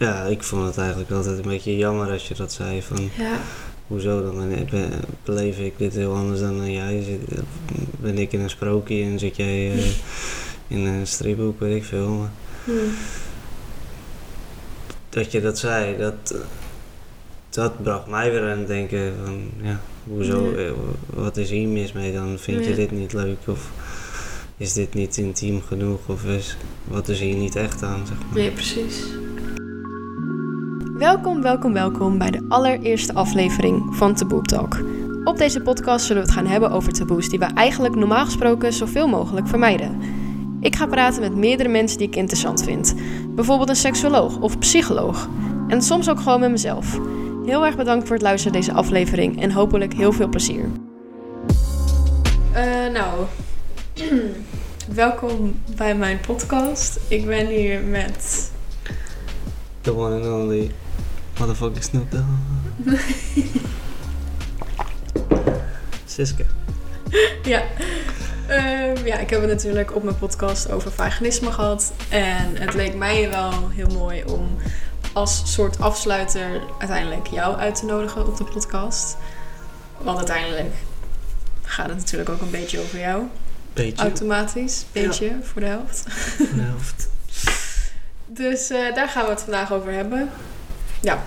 Ja, ik vond het eigenlijk altijd een beetje jammer als je dat zei van... Ja. Hoezo dan? Ben- Beleef ik dit heel anders dan jij? Zit- Ben ik in een sprookje en zit jij eh, in een stripboek, weet ik veel. Maar Hm. dat je dat zei, dat, eh, dat bracht mij weer aan het denken van... Ja, hoezo? Ja. eh, Wat is hier mis mee dan? Vind je dit niet leuk? Of is dit niet intiem genoeg? Of is, wat is hier niet echt aan, zeg maar? Nee, precies. Welkom, welkom, welkom bij de allereerste aflevering van Taboe Talk. Op deze podcast zullen we het gaan hebben over taboes die we eigenlijk normaal gesproken zoveel mogelijk vermijden. Ik ga praten met meerdere mensen die ik interessant vind. Bijvoorbeeld een seksuoloog of psycholoog. En soms ook gewoon met mezelf. Heel erg bedankt voor het luisteren naar deze aflevering en hopelijk heel veel plezier. Eh, nou, welkom bij mijn podcast. Ik ben hier met The one and only motherfucking Snoop Dogg. Siske. Ja. Ehm, ja, ik heb het natuurlijk op mijn podcast over vaginisme gehad. En het leek mij wel heel mooi om als soort afsluiter uiteindelijk jou uit te nodigen op de podcast. Want uiteindelijk gaat het natuurlijk ook een beetje over jou. Beetje. Automatisch. Beetje, voor de helft. voor de helft. Dus eh, daar gaan we het vandaag over hebben. Ja.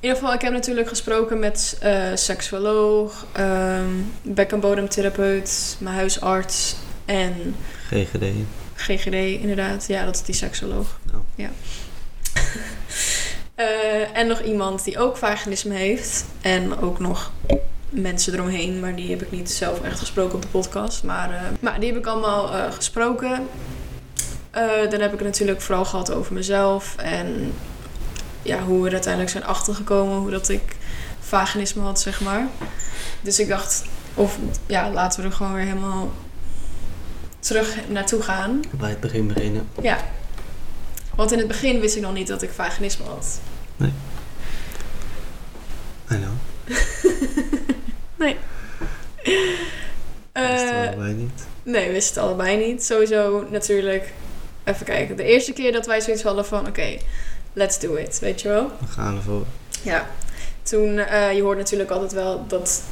In ieder geval, ik heb natuurlijk gesproken met eh seksuoloog, ehm bek- en bodemtherapeut, mijn huisarts en GGD. GGD inderdaad. Ja, dat is die seksuoloog. Oh. Ja. Eh, en nog iemand die ook vaginisme heeft. En ook nog mensen eromheen, maar die heb ik niet zelf echt gesproken op de podcast. Maar, eh, maar die heb ik allemaal gesproken. Dan heb ik het natuurlijk vooral gehad over mezelf. En ja, hoe we er uiteindelijk zijn achtergekomen. Hoe dat ik vaginisme had, zeg maar. Dus ik dacht, of ja, laten we er gewoon weer helemaal terug naartoe gaan. Bij het begin beginnen. Ja. Want in het begin wist ik nog niet dat ik vaginisme had. I know. nee. Is het Eh, allebei niet. nee, we wisten het allebei niet. Sowieso natuurlijk. Even kijken. De eerste keer dat wij zoiets hadden van... Oké, let's do it. Weet je wel? We gaan ervoor. Ja. Toen, eh, je hoort natuurlijk altijd wel dat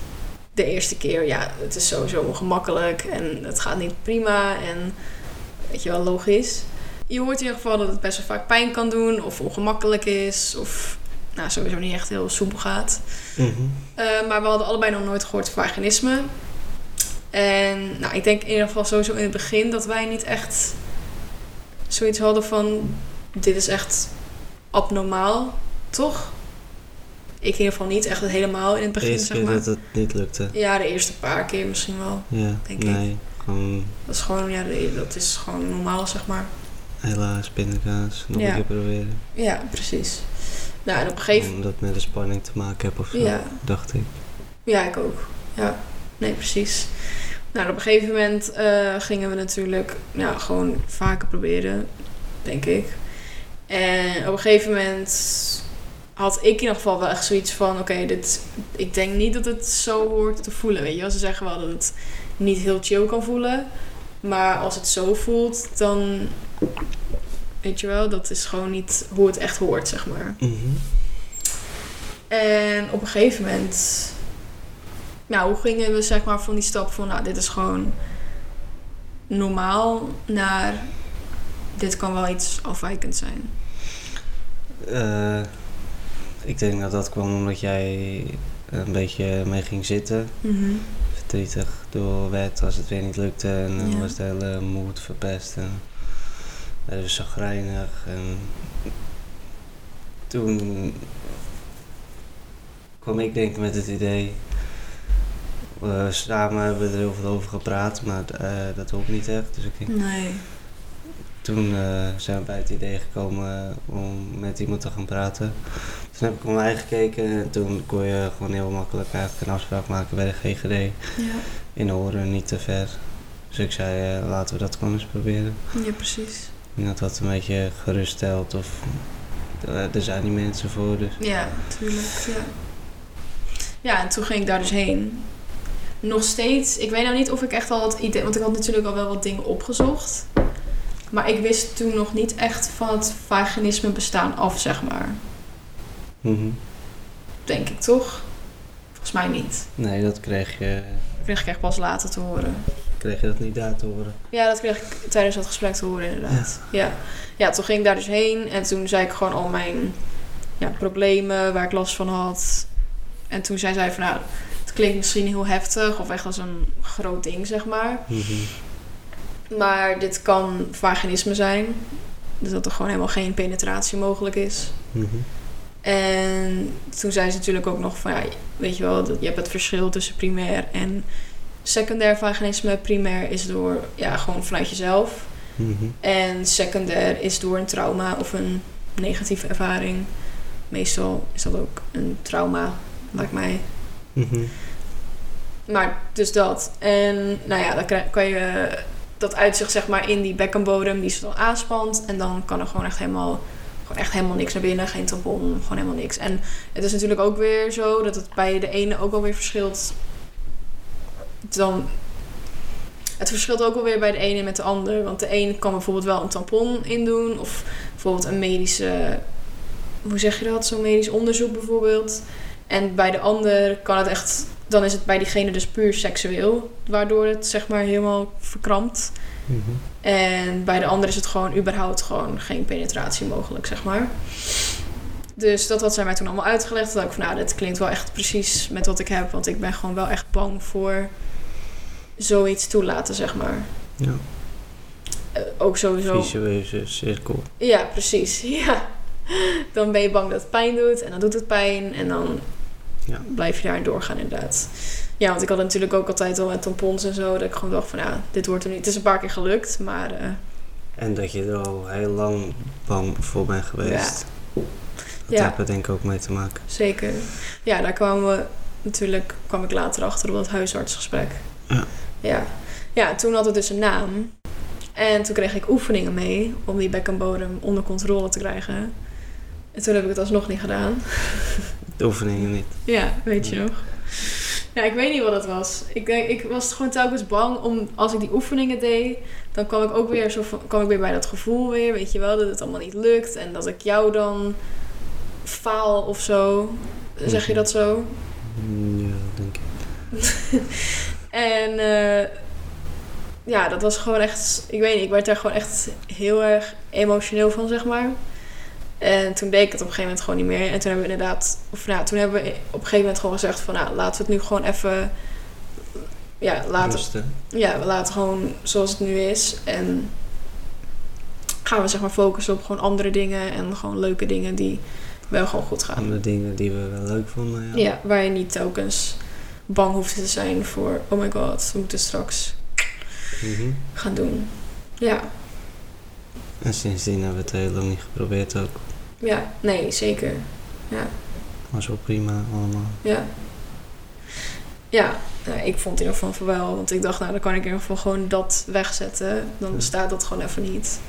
de eerste keer... Ja, het is sowieso ongemakkelijk. En het gaat niet prima. En weet je wel, logisch. Je hoort in ieder geval dat het best wel vaak pijn kan doen. Of ongemakkelijk is. Of nou, sowieso niet echt heel soepel gaat. Mhm. Uh, maar we hadden allebei nog nooit gehoord van vaginisme. En nou, ik denk in ieder geval sowieso in het begin dat wij niet echt zoiets hadden van... Dit is echt abnormaal, toch? Ik in ieder geval niet echt helemaal in het begin, zeg maar. dat het niet lukte. Ja, de eerste paar keer misschien wel. Ja, Denk ik. nee. Gewoon Dat is gewoon, ja, dat is gewoon normaal, zeg maar. helaas pindakaas. Nog Ja. een keer proberen. Ja, precies. Nou, en op een gegeven Omdat het met de spanning te maken heb of zo. Ja. Dacht ik. Ja, ik ook. Ja, nee, precies. Nou, op een gegeven moment eh, gingen we natuurlijk ja, gewoon vaker proberen, denk ik. En op een gegeven moment had ik in ieder geval wel echt zoiets van... Oké, dit ik denk niet dat het zo hoort te voelen, weet je wel. Ze zeggen wel dat het niet heel chill kan voelen. Maar als het zo voelt, dan... Weet je wel, dat is gewoon niet hoe het echt hoort, zeg maar. Mhm. En op een gegeven moment, nou, hoe gingen we zeg maar van die stap van, nou, dit is gewoon normaal naar, dit kan wel iets afwijkend zijn. Eh, ik denk dat dat kwam omdat jij een beetje mee ging zitten. Verdrietig door werd als het weer niet lukte. En dan Ja. was de hele moed verpest. En we zagrijnig. En toen kwam ik denk ik met het idee... We samen hebben we er heel veel over gepraat, maar eh, dat hoeft niet echt. Dus ik denk, Nee. Toen eh, zijn we bij het idee gekomen om met iemand te gaan praten. Toen heb ik om mij gekeken en toen kon je gewoon heel makkelijk eigenlijk een afspraak maken bij de GGD. Ja, In Horen, niet te ver. Dus ik zei, eh, laten we dat gewoon eens proberen. ja precies. Denk dat dat een beetje geruststelt of eh, er zijn die mensen voor. Dus. Ja, tuurlijk, ja. Ja, en toen ging ik daar dus heen. Nog steeds, ik weet nou niet of ik echt al het idee, want ik had natuurlijk al wel wat dingen opgezocht. Maar ik wist toen nog niet echt van het vaginisme bestaan af, zeg maar. Mhm. Denk ik toch? Volgens mij niet. Nee, dat kreeg je, Dat kreeg ik echt pas later te horen. kreeg je dat niet daar te horen. Ja, dat kreeg ik tijdens dat gesprek te horen, inderdaad. Ja. ja. toen ging ik daar dus heen en toen zei ik gewoon al mijn ja, problemen waar ik last van had. En toen zei zij van, nou, het klinkt misschien heel heftig of echt als een groot ding, zeg maar. Mhm. Maar dit kan vaginisme zijn. Dus dat er gewoon helemaal geen penetratie mogelijk is. Mhm. En toen zei ze natuurlijk ook nog van, ja, weet je wel, je hebt het verschil tussen primair en secundair vaginisme. Primair is door, ja, gewoon vanuit jezelf. Mhm. En secundair is door een trauma of een negatieve ervaring. Meestal is dat ook een trauma, lijkt mij. Mhm. Maar dus dat. En nou ja, dan kan je dat uitzicht zeg maar in die bekkenbodem die zich dan aanspant. En dan kan er gewoon echt helemaal, gewoon echt helemaal niks naar binnen. Geen tampon, gewoon helemaal niks. En het is natuurlijk ook weer zo dat het bij de ene ook alweer verschilt. Dan, het verschilt ook alweer bij de ene met de ander. Want de ene kan bijvoorbeeld wel een tampon indoen. Of bijvoorbeeld een medische, hoe zeg je dat? Zo'n medisch onderzoek bijvoorbeeld. En bij de ander kan het echt, dan is het bij diegene dus puur seksueel, waardoor het zeg maar helemaal verkrampt. Mhm. En bij de ander is het gewoon überhaupt gewoon geen penetratie mogelijk, zeg maar. Dus dat had zij mij toen allemaal uitgelegd. Dacht ik van, nou, dit klinkt wel echt precies met wat ik heb. Want ik ben gewoon wel echt bang voor zoiets toelaten, zeg maar. Ja, Eh, ook sowieso... visueuze cirkel. Ja, precies. Ja. Dan ben je bang dat het pijn doet en dan doet het pijn en dan Ja. blijf je daarin doorgaan inderdaad. Ja, want ik had natuurlijk ook altijd al met tampons en zo, dat ik gewoon dacht van ja, dit wordt er niet. Het is een paar keer gelukt, maar eh, En dat je er al heel lang bang voor bent geweest. Dat Ja. heeft er denk ik ook mee te maken. zeker. Ja, daar kwamen we natuurlijk, kwam ik later achter op dat huisartsgesprek. Ja. Ja. Ja, toen had het dus een naam. En toen kreeg ik oefeningen mee om die bekkenbodem onder controle te krijgen. En toen heb ik het alsnog niet gedaan. De oefeningen niet. Ja, weet je nog. Ja, ik weet niet wat het was. Ik, denk, ik was gewoon telkens bang om, als ik die oefeningen deed, dan kwam ik ook weer, zo van, kwam ik weer bij dat gevoel weer, weet je wel, dat het allemaal niet lukt en dat ik jou dan faal of zo. Zeg je dat zo? Ja, dat denk ik. En eh, ja, dat was gewoon echt, ik weet niet, ik werd daar gewoon echt heel erg emotioneel van, zeg maar. En toen deed ik het op een gegeven moment gewoon niet meer. En toen hebben we inderdaad, of nou, toen hebben we op een gegeven moment gewoon gezegd van, nou, laten we het nu gewoon even, ja, laten, Rusten. ja, we laten gewoon zoals het nu is. En gaan we zeg maar focussen op gewoon andere dingen en gewoon leuke dingen die wel gewoon goed gaan. Andere dingen die we wel leuk vonden. Ja. Ja, waar je niet telkens bang hoeft te zijn voor, oh my god, we moeten straks Mhm. gaan doen. Ja, En sindsdien hebben we het heel lang niet geprobeerd ook. Ja, nee, zeker. Ja, Was wel prima allemaal. ja. Ja, nou, ik vond in ieder geval van wel, want ik dacht, nou, dan kan ik in ieder geval gewoon dat wegzetten. Dan bestaat dat gewoon even niet.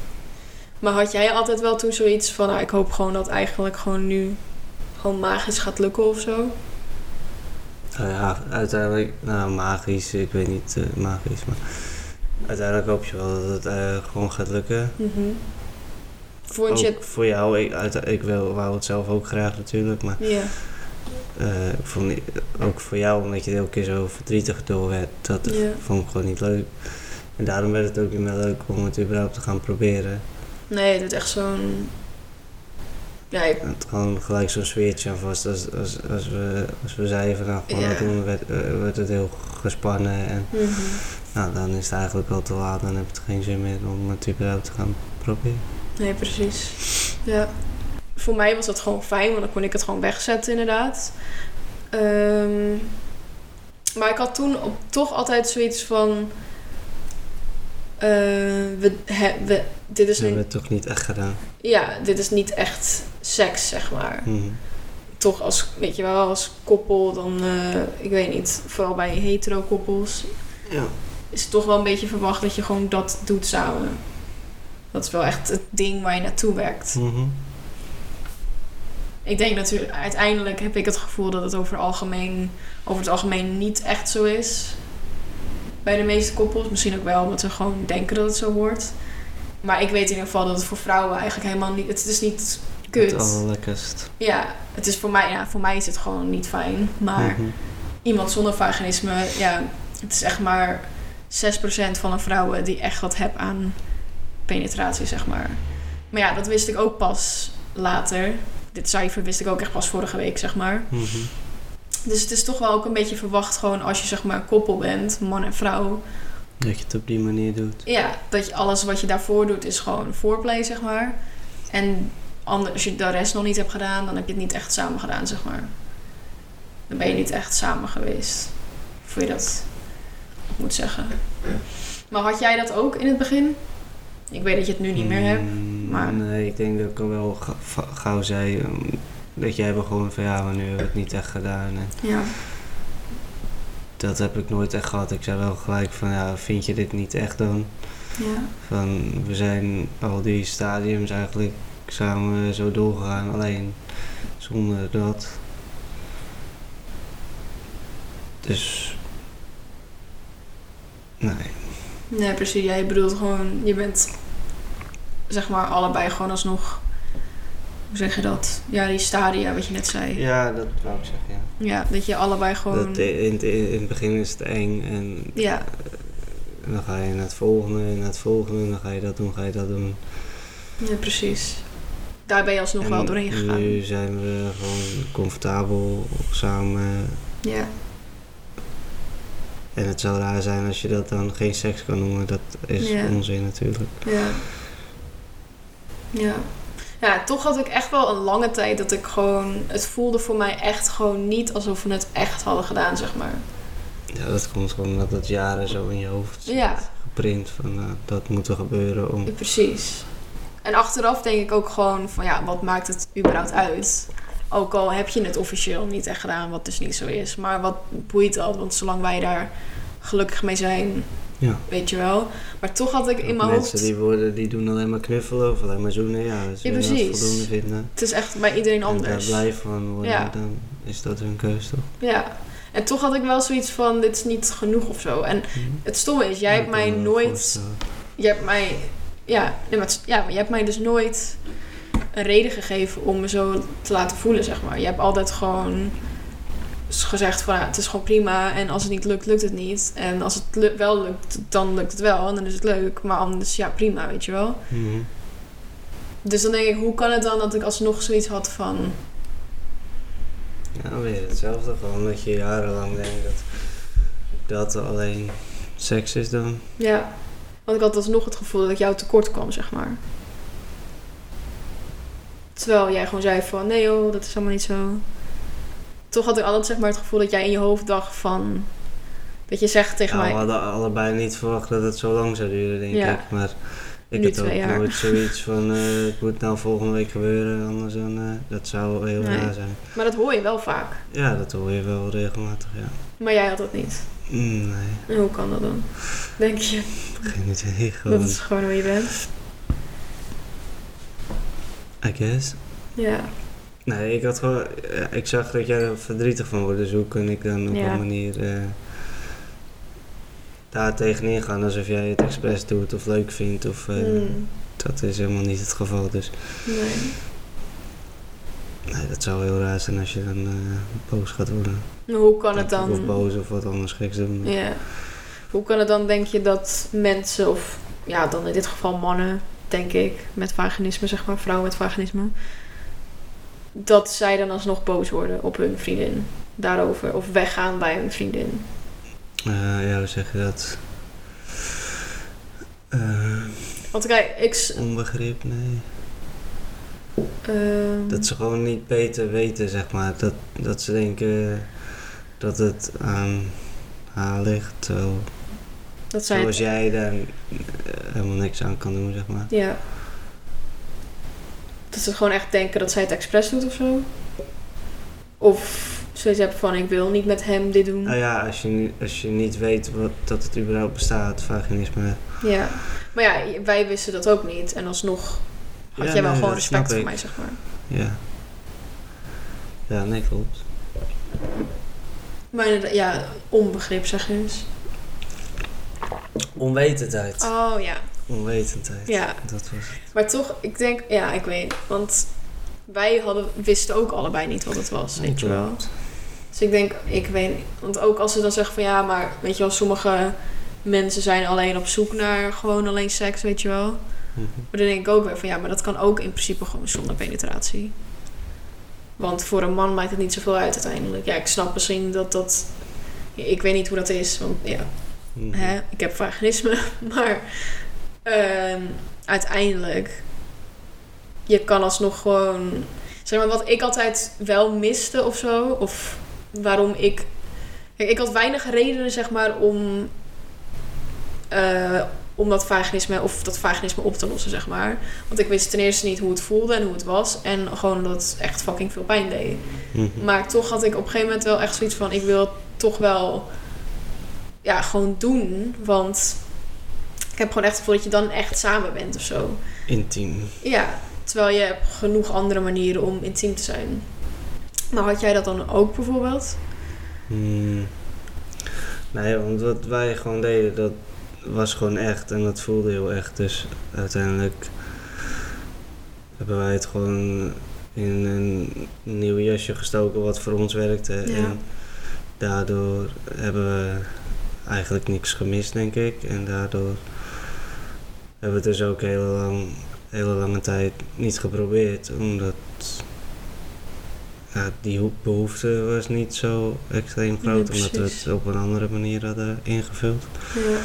Maar had jij altijd wel toen zoiets van, nou, ik hoop gewoon dat eigenlijk gewoon nu gewoon magisch gaat lukken of zo? Nou ja, uiteindelijk, nou magisch, ik weet niet eh, magisch, maar uiteindelijk hoop je wel dat het eh, gewoon gaat lukken. Mhm. Vond je Ook voor jou, ik, uit, ik wil, wou het zelf ook graag natuurlijk, maar het... Ja, eh, ik vond, niet- ook voor jou, omdat je elke keer zo verdrietig door werd, dat Ja. vond ik gewoon niet leuk. En daarom werd het ook niet meer leuk om het überhaupt te gaan proberen. nee, het is echt zo'n... Ja, ik- Het gewoon gelijk zo'n sfeertje aan vast. Als, als, als, we, als we zeiden van nou, gewoon Ja. dat doen, werd, eh, werd het heel gespannen. En mhm. nou, dan is het eigenlijk al te laat. Dan heb je geen zin meer om het überhaupt te gaan proberen. Nee, precies. Ja. Voor mij was dat gewoon fijn, want dan kon ik het gewoon wegzetten, inderdaad. Ehm, maar ik had toen op, toch altijd zoiets van. eh, we, he- we, dit is Dat hebben we toch niet echt gedaan. ja, dit is niet echt seks, zeg maar. Mhm. Toch als, weet je wel, als koppel, dan, eh, ik weet niet, vooral bij hetero koppels, Ja. is het toch wel een beetje verwacht dat je gewoon dat doet samen. Dat is wel echt het ding waar je naartoe werkt. Mhm. Ik denk natuurlijk, uiteindelijk heb ik het gevoel dat het over, algemeen, over het algemeen niet echt zo is. Bij de meeste koppels. Misschien ook wel omdat ze gewoon denken dat het zo wordt. Maar ik weet in ieder geval dat het voor vrouwen eigenlijk helemaal niet... Het is niet kut. Het allerlekkerst. Ja, het is voor mij, ja, voor mij is het gewoon niet fijn. Maar Mhm. iemand zonder vaginisme, ja, het is echt maar 6% van de vrouwen die echt wat hebben aan penetratie, zeg maar. Maar ja, dat wist ik ook pas later. Dit cijfer wist ik ook echt pas vorige week, zeg maar. Mhm. Dus het is toch wel ook een beetje verwacht, gewoon als je zeg maar een koppel bent, man en vrouw. Dat je het op die manier doet. Ja, dat je alles wat je daarvoor doet is gewoon foreplay, zeg maar. En ander- als je de rest nog niet hebt gedaan, dan heb je het niet echt samen gedaan, zeg maar. Dan ben je niet echt samen geweest. Of je dat moet zeggen. Maar had jij dat ook in het begin? Ik weet dat je het nu niet meer hebt. Mm, maar- Nee, ik denk dat ik al wel gauw zei... um, dat jij gewoon van ja, maar nu hebben we het niet echt gedaan. En Ja. dat heb ik nooit echt gehad. Ik zei wel gelijk van ja, vind je dit niet echt dan? Ja. Van we zijn al die stadiums eigenlijk samen zo doorgegaan. Alleen zonder dat. Dus... Nee. Nee, precies. Jij bedoelt gewoon, je bent zeg maar allebei gewoon alsnog, hoe zeg je dat? Ja, die stadia, wat je net zei. Ja, dat wou ik zeggen, ja. Ja, dat je allebei gewoon, Dat, in, in, in het begin is het eng en ja, dan ga je naar het volgende en naar het volgende. Dan ga je dat doen, ga je dat doen. ja, precies. Daar ben je alsnog en wel doorheen gegaan. nu zijn we gewoon comfortabel samen. Ja, En het zou raar zijn als je dat dan geen seks kan noemen. Dat is Ja. onzin natuurlijk. ja. Ja. Ja, toch had ik echt wel een lange tijd dat ik gewoon... Het voelde voor mij echt gewoon niet alsof we het echt hadden gedaan, zeg maar. Ja, dat komt gewoon omdat het jaren zo in je hoofd zit Ja. geprint. Van nou, dat moet er gebeuren om... Ja, Precies. En achteraf denk ik ook gewoon van ja, wat maakt het überhaupt uit? Ook al heb je het officieel niet echt gedaan, wat dus niet zo is. Maar wat boeit dat? Want zolang wij daar gelukkig mee zijn, Ja. weet je wel. Maar toch had ik in mijn mensen hoofd... die, worden, die doen alleen maar knuffelen of alleen maar zoenen. Ja, Ja, dat precies. voldoende vinden. Het is echt bij iedereen En daar anders. blij van worden, Ja. dan is dat hun keus toch? Ja. En toch had ik wel zoiets van, dit is niet genoeg of zo. En het stomme is, jij Ja, hebt mij nooit... Je hebt mij... Ja, nee, maar, het- ja, maar je hebt mij dus nooit een reden gegeven om me zo te laten voelen, zeg maar. Je hebt altijd gewoon gezegd van, ja, het is gewoon prima. En als het niet lukt, lukt het niet. En als het wel lukt, dan lukt het wel. En dan is het leuk. Maar anders, ja, prima, weet je wel. Mhm. Dus dan denk ik, hoe kan het dan dat ik alsnog zoiets had van... Ja, weer hetzelfde. Gewoon dat je jarenlang denkt dat dat alleen seks is dan. Ja, want ik had alsnog het gevoel dat ik jou tekort kwam, zeg maar. Terwijl jij gewoon zei van, nee joh, dat is helemaal niet zo. Toch had ik altijd zeg maar het gevoel dat jij in je hoofd dacht van... Dat je zegt tegen Ja, we mij... hadden allebei niet verwacht dat het zo lang zou duren, denk Ja. ik. Maar ik Nu had ook jaar. nooit zoiets van, eh, het moet nou volgende week gebeuren, anders dan, eh, dat zou heel Nee. raar zijn. Maar dat hoor je wel vaak. Ja, dat hoor je wel regelmatig, ja. Maar jij had dat niet. Nee, En hoe kan dat dan? Denk je, geen idee. Gewoon, dat is gewoon hoe je bent? I guess. Ja. Nee, ik had gewoon, ja, ik zag dat jij er verdrietig van wordt, dus hoe kan ik dan op Ja. een manier eh, daar tegenin gaan alsof jij het expres doet of leuk vindt of eh, Mm, dat is helemaal niet het geval. Dus nee. nee, dat zou heel raar zijn als je dan eh, boos gaat worden. Hoe kan het dan... Of boos of wat anders geks doen. Ja. Hoe kan het dan, denk je, dat mensen, of ja, dan in dit geval mannen, denk ik, met vaginisme, zeg maar, vrouwen met vaginisme, dat zij dan alsnog boos worden op hun vriendin daarover, of weggaan bij hun vriendin? Eh, ja, hoe zeg je dat? Eh, Want kijk, ik. onbegrip, nee. ehm, Dat ze gewoon niet beter weten, zeg maar. Dat, dat ze denken dat het aan haar ligt. Zo, dat zoals jij daar eh, helemaal niks aan kan doen, zeg maar. Ja. Dat ze gewoon echt denken dat zij het expres doet of zo? Of zoiets hebben van: ik wil niet met hem dit doen. Nou ja, als je, niet- als je niet weet wat, dat het überhaupt bestaat, vaginisme. Ja. Maar ja, wij wisten dat ook niet. En alsnog had Ja, jij wel nee, gewoon respect voor ik. mij, zeg maar. Ja. Ja, nee, klopt. Maar ja, onbegrip zeg eens. Onwetendheid. Oh ja, onwetendheid. Ja. Dat was het. Maar toch, ik denk, ja, ik weet. Want wij hadden, wisten ook allebei niet wat het was, weet je wel. Dus ik denk, ik weet. Want ook als ze dan zeggen van ja, maar weet je wel, sommige mensen zijn alleen op zoek naar gewoon alleen seks, weet je wel. Mhm. Maar dan denk ik ook weer van ja, maar dat kan ook in principe gewoon zonder penetratie. Want voor een man maakt het niet zoveel uit uiteindelijk. Ja, ik snap misschien dat dat. Ik weet niet hoe dat is, want ja, Mhm. hè, ik heb vaginisme. Maar ehm, uiteindelijk, je kan alsnog gewoon. Zeg maar, wat ik altijd wel miste of zo, of waarom ik. Kijk, ik had weinig redenen, zeg maar, om. eh, om dat vaginisme of dat vaginisme op te lossen, zeg maar. Want ik wist ten eerste niet hoe het voelde en hoe het was. En gewoon dat het echt fucking veel pijn deed. Mhm. Maar toch had ik op een gegeven moment wel echt zoiets van... ik wil toch wel ja, gewoon doen. Want ik heb gewoon echt het gevoel dat je dan echt samen bent of zo. Intiem. Ja, terwijl je hebt genoeg andere manieren om intiem te zijn. Maar had jij dat dan ook bijvoorbeeld? Hmm. Nee, want wat wij gewoon deden, dat was gewoon echt en dat voelde heel echt. Dus uiteindelijk hebben wij het gewoon in een nieuw jasje gestoken wat voor ons werkte. Ja. En daardoor hebben we eigenlijk niks gemist, denk ik. En daardoor hebben we het dus ook heel lang, hele lange tijd niet geprobeerd. Omdat ja, die ho- behoefte was niet zo extreem groot. Nee, omdat we het op een andere manier hadden ingevuld, Ja.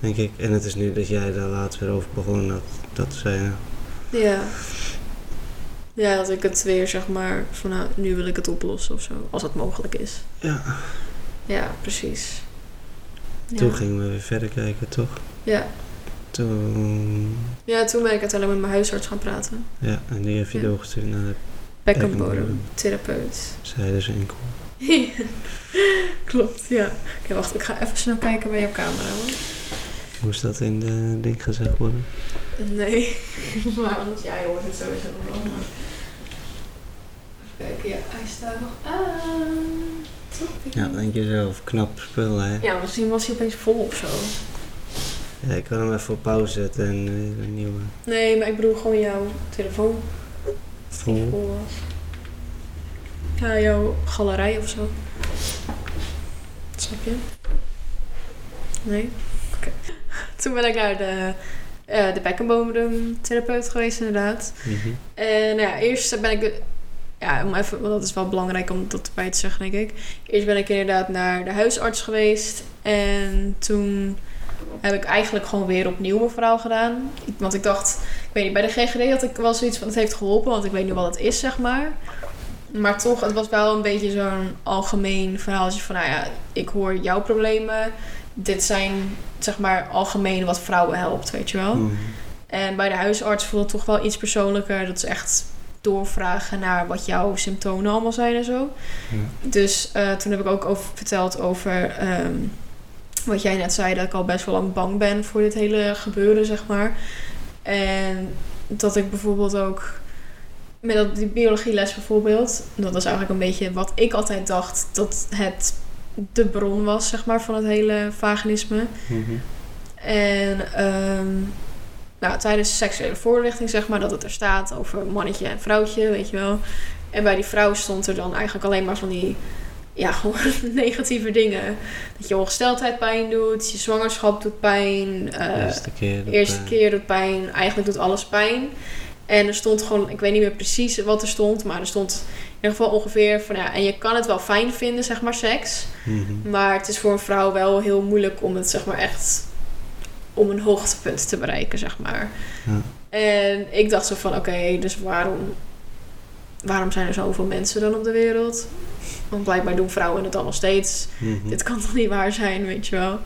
denk ik. En het is nu dat jij daar laatst weer over begon, dat, dat zei Ja. Ja, dat ik het weer zeg maar van nou, nu wil ik het oplossen of zo. Als het mogelijk is. Ja, Ja, precies. Toen gingen we weer verder kijken, toch? Ja. Toen, ja, toen ben ik uiteindelijk met mijn huisarts gaan praten. ja, en die heeft je doorgestuurd naar de Bekkenbodem, therapeut. zijde enkel. Klopt, ja. Oké, wacht. Ik ga even snel kijken bij jouw camera, hoor. Moest dat in de ding gezegd worden? Nee. maar anders jij hoort het sowieso nog wel. maar- Even kijken, ja. Hij staat nog aan. Ja, denk je zelf. Knap spul, hè? Ja, misschien was hij opeens vol of zo. Ja, ik kan hem even op pauze zetten en weer een nieuwe Nee, maar ik bedoel gewoon jouw telefoon die vol. vol was. Ja, jouw galerij of zo. Snap je? Nee? Oké. Toen ben ik naar de, eh de bekkenbodemtherapeut geweest, inderdaad. Mhm. En nou ja, eerst ben ik... Ja, om even, want dat is wel belangrijk om dat erbij te zeggen, denk ik. Eerst ben ik inderdaad naar de huisarts geweest. En toen heb ik eigenlijk gewoon weer opnieuw mijn verhaal gedaan. Want ik dacht, ik weet niet, bij de GGD had ik wel zoiets van, het heeft geholpen, want ik weet nu wat het is, zeg maar. Maar toch, het was wel een beetje zo'n algemeen verhaaltje van, nou ja, ik hoor jouw problemen. Dit zijn, zeg maar, algemeen wat vrouwen helpt, weet je wel. Mhm. En bij de huisarts voelde het toch wel iets persoonlijker. Dat is echt doorvragen naar wat jouw symptomen allemaal zijn en zo. Ja. Dus eh, toen heb ik ook over, verteld over ehm, wat jij net zei, dat ik al best wel lang bang ben voor dit hele gebeuren, zeg maar. En dat ik bijvoorbeeld ook met dat, die biologieles bijvoorbeeld, dat was eigenlijk een beetje wat ik altijd dacht dat het de bron was, zeg maar, van het hele vaginisme. Mhm. En ehm, nou, tijdens seksuele voorlichting, zeg maar, dat het er staat over mannetje en vrouwtje, weet je wel. En bij die vrouw stond er dan eigenlijk alleen maar van die, ja, gewoon negatieve dingen. Dat je ongesteldheid pijn doet, je zwangerschap doet pijn, eh, eerste keer doet pijn, eigenlijk doet alles pijn. En er stond gewoon, ik weet niet meer precies wat er stond, maar er stond in ieder geval ongeveer van ja, en je kan het wel fijn vinden, zeg maar, seks. mhm. Maar het is voor een vrouw wel heel moeilijk om het zeg maar echt om een hoogtepunt te bereiken, zeg maar. Ja. En ik dacht zo van oké, dus waarom, waarom zijn er zoveel mensen dan op de wereld? Want blijkbaar doen vrouwen het dan nog steeds. Mhm. Dit kan toch niet waar zijn, weet je wel.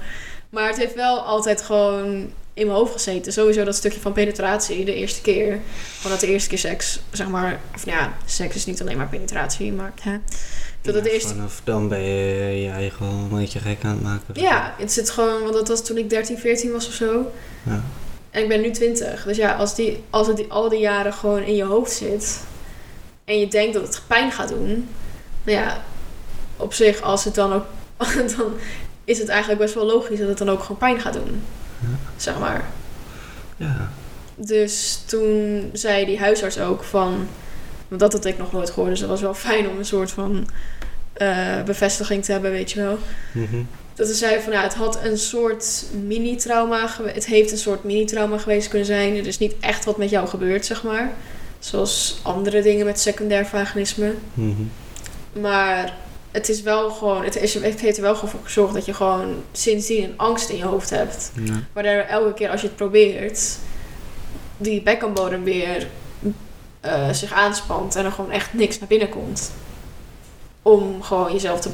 Maar het heeft wel altijd gewoon in mijn hoofd gezeten. Sowieso dat stukje van penetratie, de eerste keer. Gewoon dat de eerste keer seks, zeg maar... Of nou ja, seks is niet alleen maar penetratie, maar... Hè, dat het Ja, de eerste Vanaf dan ben je je eigen een beetje gek aan het maken. Ja, het zit gewoon, want dat was toen ik 13, 14 was of zo. Ja. En ik ben nu 20. Dus ja, als, die, als het die, al die jaren gewoon in je hoofd zit. En je denkt dat het pijn gaat doen. Nou ja, op zich, als het dan ook. Dan is het eigenlijk best wel logisch dat het dan ook gewoon pijn gaat doen. Ja. Zeg maar. Ja. Dus toen zei die huisarts ook van... Want dat had ik nog nooit gehoord. Dus dat was wel fijn om een soort van eh, bevestiging te hebben, weet je wel. Mhm. Dat ze zei van, ja, het had een soort mini-trauma geweest. Het heeft een soort mini-trauma geweest kunnen zijn. Er is niet echt wat met jou gebeurd, zeg maar. Zoals andere dingen met secundair vaginisme. Mhm. Maar het is wel gewoon... Het, is, het heeft er wel gewoon voor gezorgd dat je gewoon sindsdien een angst in je hoofd hebt. Ja. Waardoor elke keer als je het probeert, die bekkenbodem weer eh, zich aanspant en er gewoon echt niks naar binnen komt. Om gewoon jezelf te,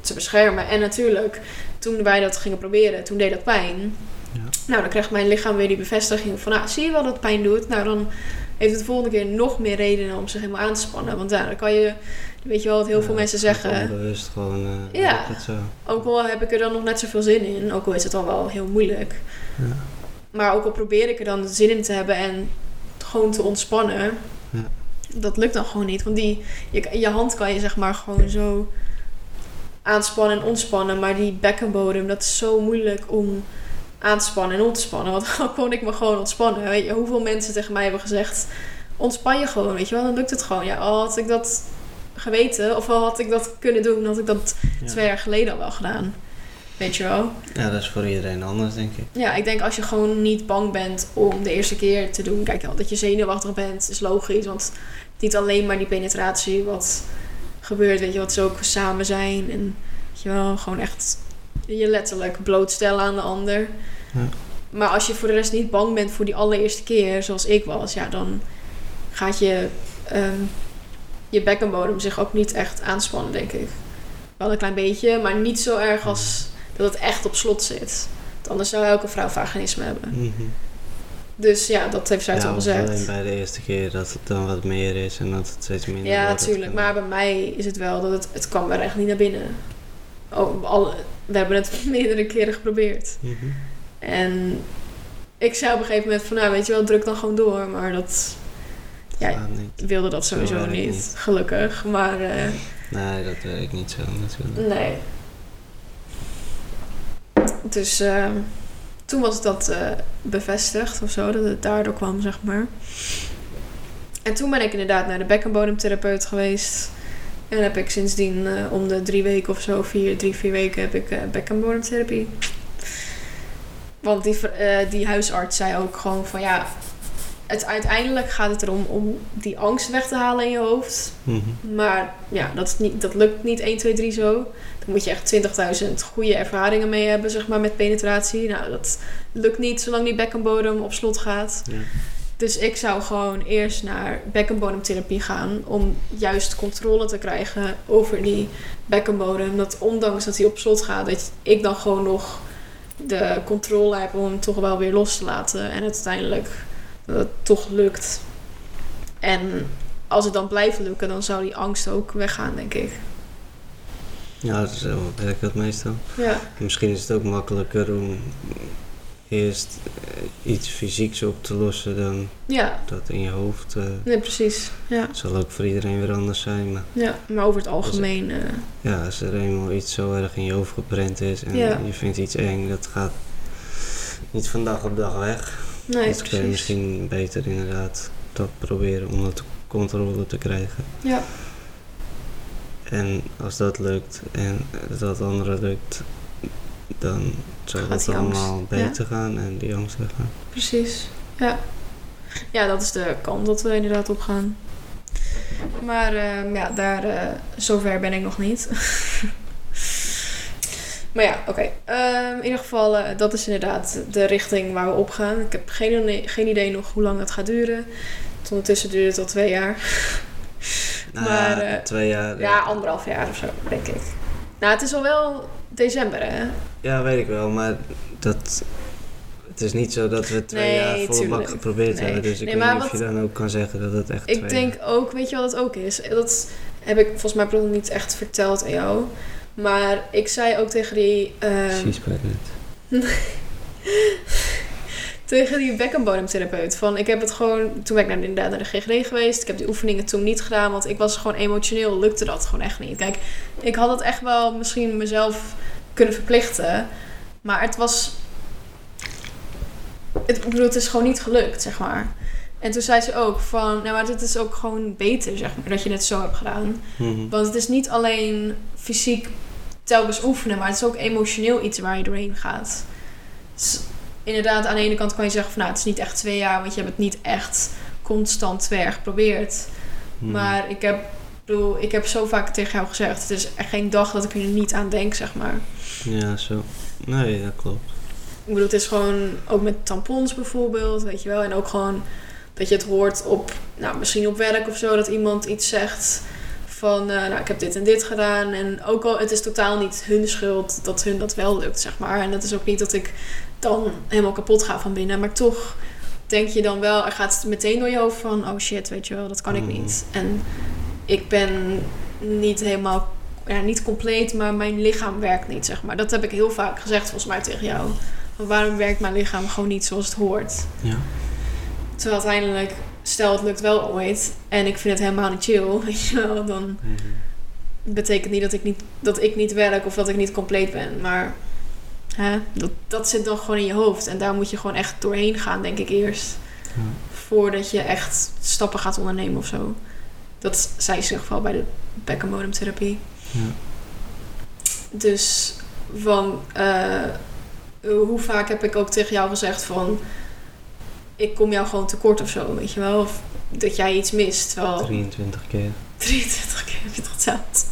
te beschermen. En natuurlijk, toen wij dat gingen proberen, toen deed dat pijn. Ja. Nou, dan krijgt mijn lichaam weer die bevestiging van, nou, zie je wel dat pijn doet? Nou, dan heeft het de volgende keer nog meer redenen om zich helemaal aan te spannen. Want ja, dan kan je, weet je wel, wat heel veel mensen zeggen. Onbewust gewoon. eh, Ja. zo. Ook al heb ik er dan nog net zoveel zin in, ook al is het dan wel heel moeilijk. Ja. Maar ook al probeer ik er dan zin in te hebben en gewoon te ontspannen, Ja. dat lukt dan gewoon niet. Want die, je, je hand kan je zeg maar gewoon zo aanspannen en ontspannen. Maar die bekkenbodem, dat is zo moeilijk om aan te spannen en on te spannen. Want dan kon ik me gewoon ontspannen. Weet je, hoeveel mensen tegen mij hebben gezegd, ontspan je gewoon, weet je wel. Dan lukt het gewoon. Ja, al had ik dat geweten of al had ik dat kunnen doen, had ik dat Ja. twee jaar geleden al wel gedaan. Weet je wel? ja, dat is voor iedereen anders, denk ik. Ja, ik denk als je gewoon niet bang bent om de eerste keer te doen. Kijk, dat je zenuwachtig bent is logisch. Want niet alleen maar die penetratie wat gebeurt. Weet je, wat ze ook samen zijn. En weet je wel, gewoon echt je letterlijk blootstellen aan de ander. Ja. Maar als je voor de rest niet bang bent voor die allereerste keer, zoals ik was, ja, dan gaat je, ehm, je bekkenbodem zich ook niet echt aanspannen, denk ik. Wel een klein beetje, maar niet zo erg als dat het echt op slot zit. Want anders zou elke vrouw vaginisme hebben. Mhm. Dus ja, dat heeft zij ja, of gezegd. alleen bij de eerste keer dat het dan wat meer is en dat het steeds minder Ja, natuurlijk. Maar bij mij is het wel dat het, het kwam er echt niet naar binnen. Oh, al, we hebben het meerdere keren geprobeerd. Mhm. En ik zei op een gegeven moment van, nou weet je wel, druk dan gewoon door. Maar dat Ja, niet. wilde dat sowieso niet. gelukkig. Maar eh, Nee, dat werkt niet zo natuurlijk. nee. Dus eh, toen was dat eh, bevestigd of zo, dat het daardoor kwam, zeg maar. En toen ben ik inderdaad naar de bekkenbodemtherapeut geweest. En heb ik sindsdien eh, om de drie weken of zo, vier, drie, vier weken, heb ik eh, bekkenbodemtherapie. Want die, die huisarts zei ook gewoon van ja, het, uiteindelijk gaat het erom om die angst weg te halen in je hoofd. Mhm. Maar ja, dat, is niet, dat lukt niet 1, 2, 3 zo. Moet je echt 20.000 goede ervaringen mee hebben, zeg maar, met penetratie. Nou, dat lukt niet zolang die bekkenbodem op slot gaat. Ja. Dus ik zou gewoon eerst naar bekkenbodemtherapie gaan om juist controle te krijgen over die bekkenbodem. Dat ondanks dat hij op slot gaat, dat ik dan gewoon nog de controle heb om hem toch wel weer los te laten. En uiteindelijk dat het toch lukt. En als het dan blijft lukken, dan zou die angst ook weggaan, denk ik. Ja, zo werkt dat meestal. Ja, Misschien is het ook makkelijker om eerst eh, iets fysieks op te lossen dan ja. dat in je hoofd. eh, Nee, precies. Ja. Het zal ook voor iedereen weer anders zijn, maar ja, maar over het algemeen. eh, ja, als er eenmaal iets zo erg in je hoofd geprent is en Ja. je vindt iets eng, dat gaat niet van dag op dag weg. nee, dus kun je precies. misschien beter inderdaad dat proberen om dat controle te krijgen. Ja, En als dat lukt en dat andere lukt, dan zal Gaat het angst, allemaal ja. beter gaan en die angst weggaan. precies. Ja. ja, dat is de kant dat we inderdaad op gaan. Maar ehm, ja, daar, eh, zover ben ik nog niet. maar ja, oké. Ehm, in ieder geval, eh, dat is inderdaad de richting waar we op gaan. Ik heb geen, idee- geen idee nog hoe lang het gaat duren. Tot Ondertussen duurt het al twee jaar. Nou Maar, ja, eh, twee jaar. Ja, anderhalf jaar of zo, denk ik. Nou, het is al wel december, hè? Ja, weet ik wel, maar dat. Het is niet zo dat we twee Nee, jaar volle tuurlijk. bak geprobeerd Nee. hebben. Dus ik Nee, weet niet of wat- je dan ook kan zeggen dat het echt twee Ik denk ook, weet je wat het ook is? Dat heb ik volgens mij nog niet echt verteld aan jou. Maar ik zei ook tegen die, ehm, Precies bij het. Tegen die bekkenbodemtherapeut. Van ik heb het gewoon, toen ben ik naar, inderdaad naar de GGD geweest. Ik heb die oefeningen toen niet gedaan, want ik was gewoon emotioneel, lukte dat gewoon echt niet. Kijk, ik had het echt wel misschien mezelf kunnen verplichten. Maar het was het, ik bedoel, het is gewoon niet gelukt, zeg maar. En toen zei ze ook van, nou maar dit is ook gewoon beter, zeg maar, dat je het zo hebt gedaan. Mhm. Want het is niet alleen fysiek telkens oefenen, maar het is ook emotioneel iets waar je doorheen gaat. Dus inderdaad, aan de ene kant kan je zeggen van, nou, het is niet echt twee jaar, want je hebt het niet echt constant twee jaar geprobeerd. Mhm. Maar ik heb, ik bedoel, ik heb zo vaak tegen jou gezegd, het is echt geen dag dat ik er niet aan denk, zeg maar. Ja, zo. Nee, dat klopt. Ik bedoel, het is gewoon ook met tampons bijvoorbeeld, weet je wel. En ook gewoon dat je het hoort op, nou, misschien op werk of zo, dat iemand iets zegt van, eh, nou, ik heb dit en dit gedaan. En ook al, het is totaal niet hun schuld dat hun dat wel lukt, zeg maar. En het is ook niet dat ik dan helemaal kapot ga van binnen. Maar toch denk je dan wel, er gaat meteen door je hoofd van, oh shit, weet je wel, dat kan ik Mhm. niet. En ik ben niet helemaal, ja, niet compleet, maar mijn lichaam werkt niet, zeg maar. Dat heb ik heel vaak gezegd, volgens mij, tegen jou. Waarom werkt mijn lichaam gewoon niet zoals het hoort? Ja. Terwijl uiteindelijk, stel het lukt wel ooit en ik vind het helemaal niet chill, weet je wel, dan Mhm. betekent niet dat ik niet, dat ik niet werk of dat ik niet compleet ben. Maar hè, dat, dat zit dan gewoon in je hoofd. En daar moet je gewoon echt doorheen gaan, denk ik eerst. Ja. Voordat je echt stappen gaat ondernemen of zo. Dat zei ze in ieder geval bij de bekkenbodemtherapie. Ja. Dus van eh, hoe vaak heb ik ook tegen jou gezegd van ik kom jou gewoon tekort of zo, weet je wel? Of dat jij iets mist. Terwijl 23 keer. 23 keer heb je het geteld.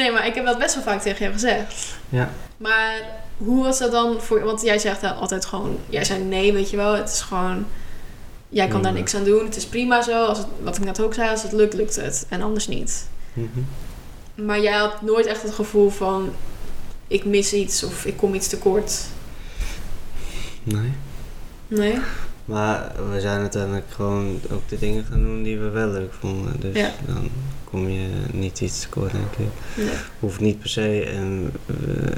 Nee, maar ik heb dat best wel vaak tegen jou gezegd. Ja. Maar hoe was dat dan voor Want jij zegt dan altijd gewoon... Jij zei nee, weet je wel. Het is gewoon... Jij kan daar niks aan doen. Het is prima zo. Als het, wat ik net ook zei. Als het lukt, lukt het. En anders niet. Mhm. Maar jij had nooit echt het gevoel van... Ik mis iets of ik kom iets tekort. Nee. Nee? Maar we zijn uiteindelijk gewoon ook de dingen gaan doen die we wel leuk vonden. Dus Ja. dan kom je niet iets tekort, denk ik. Nee. Hoeft niet per se. En we,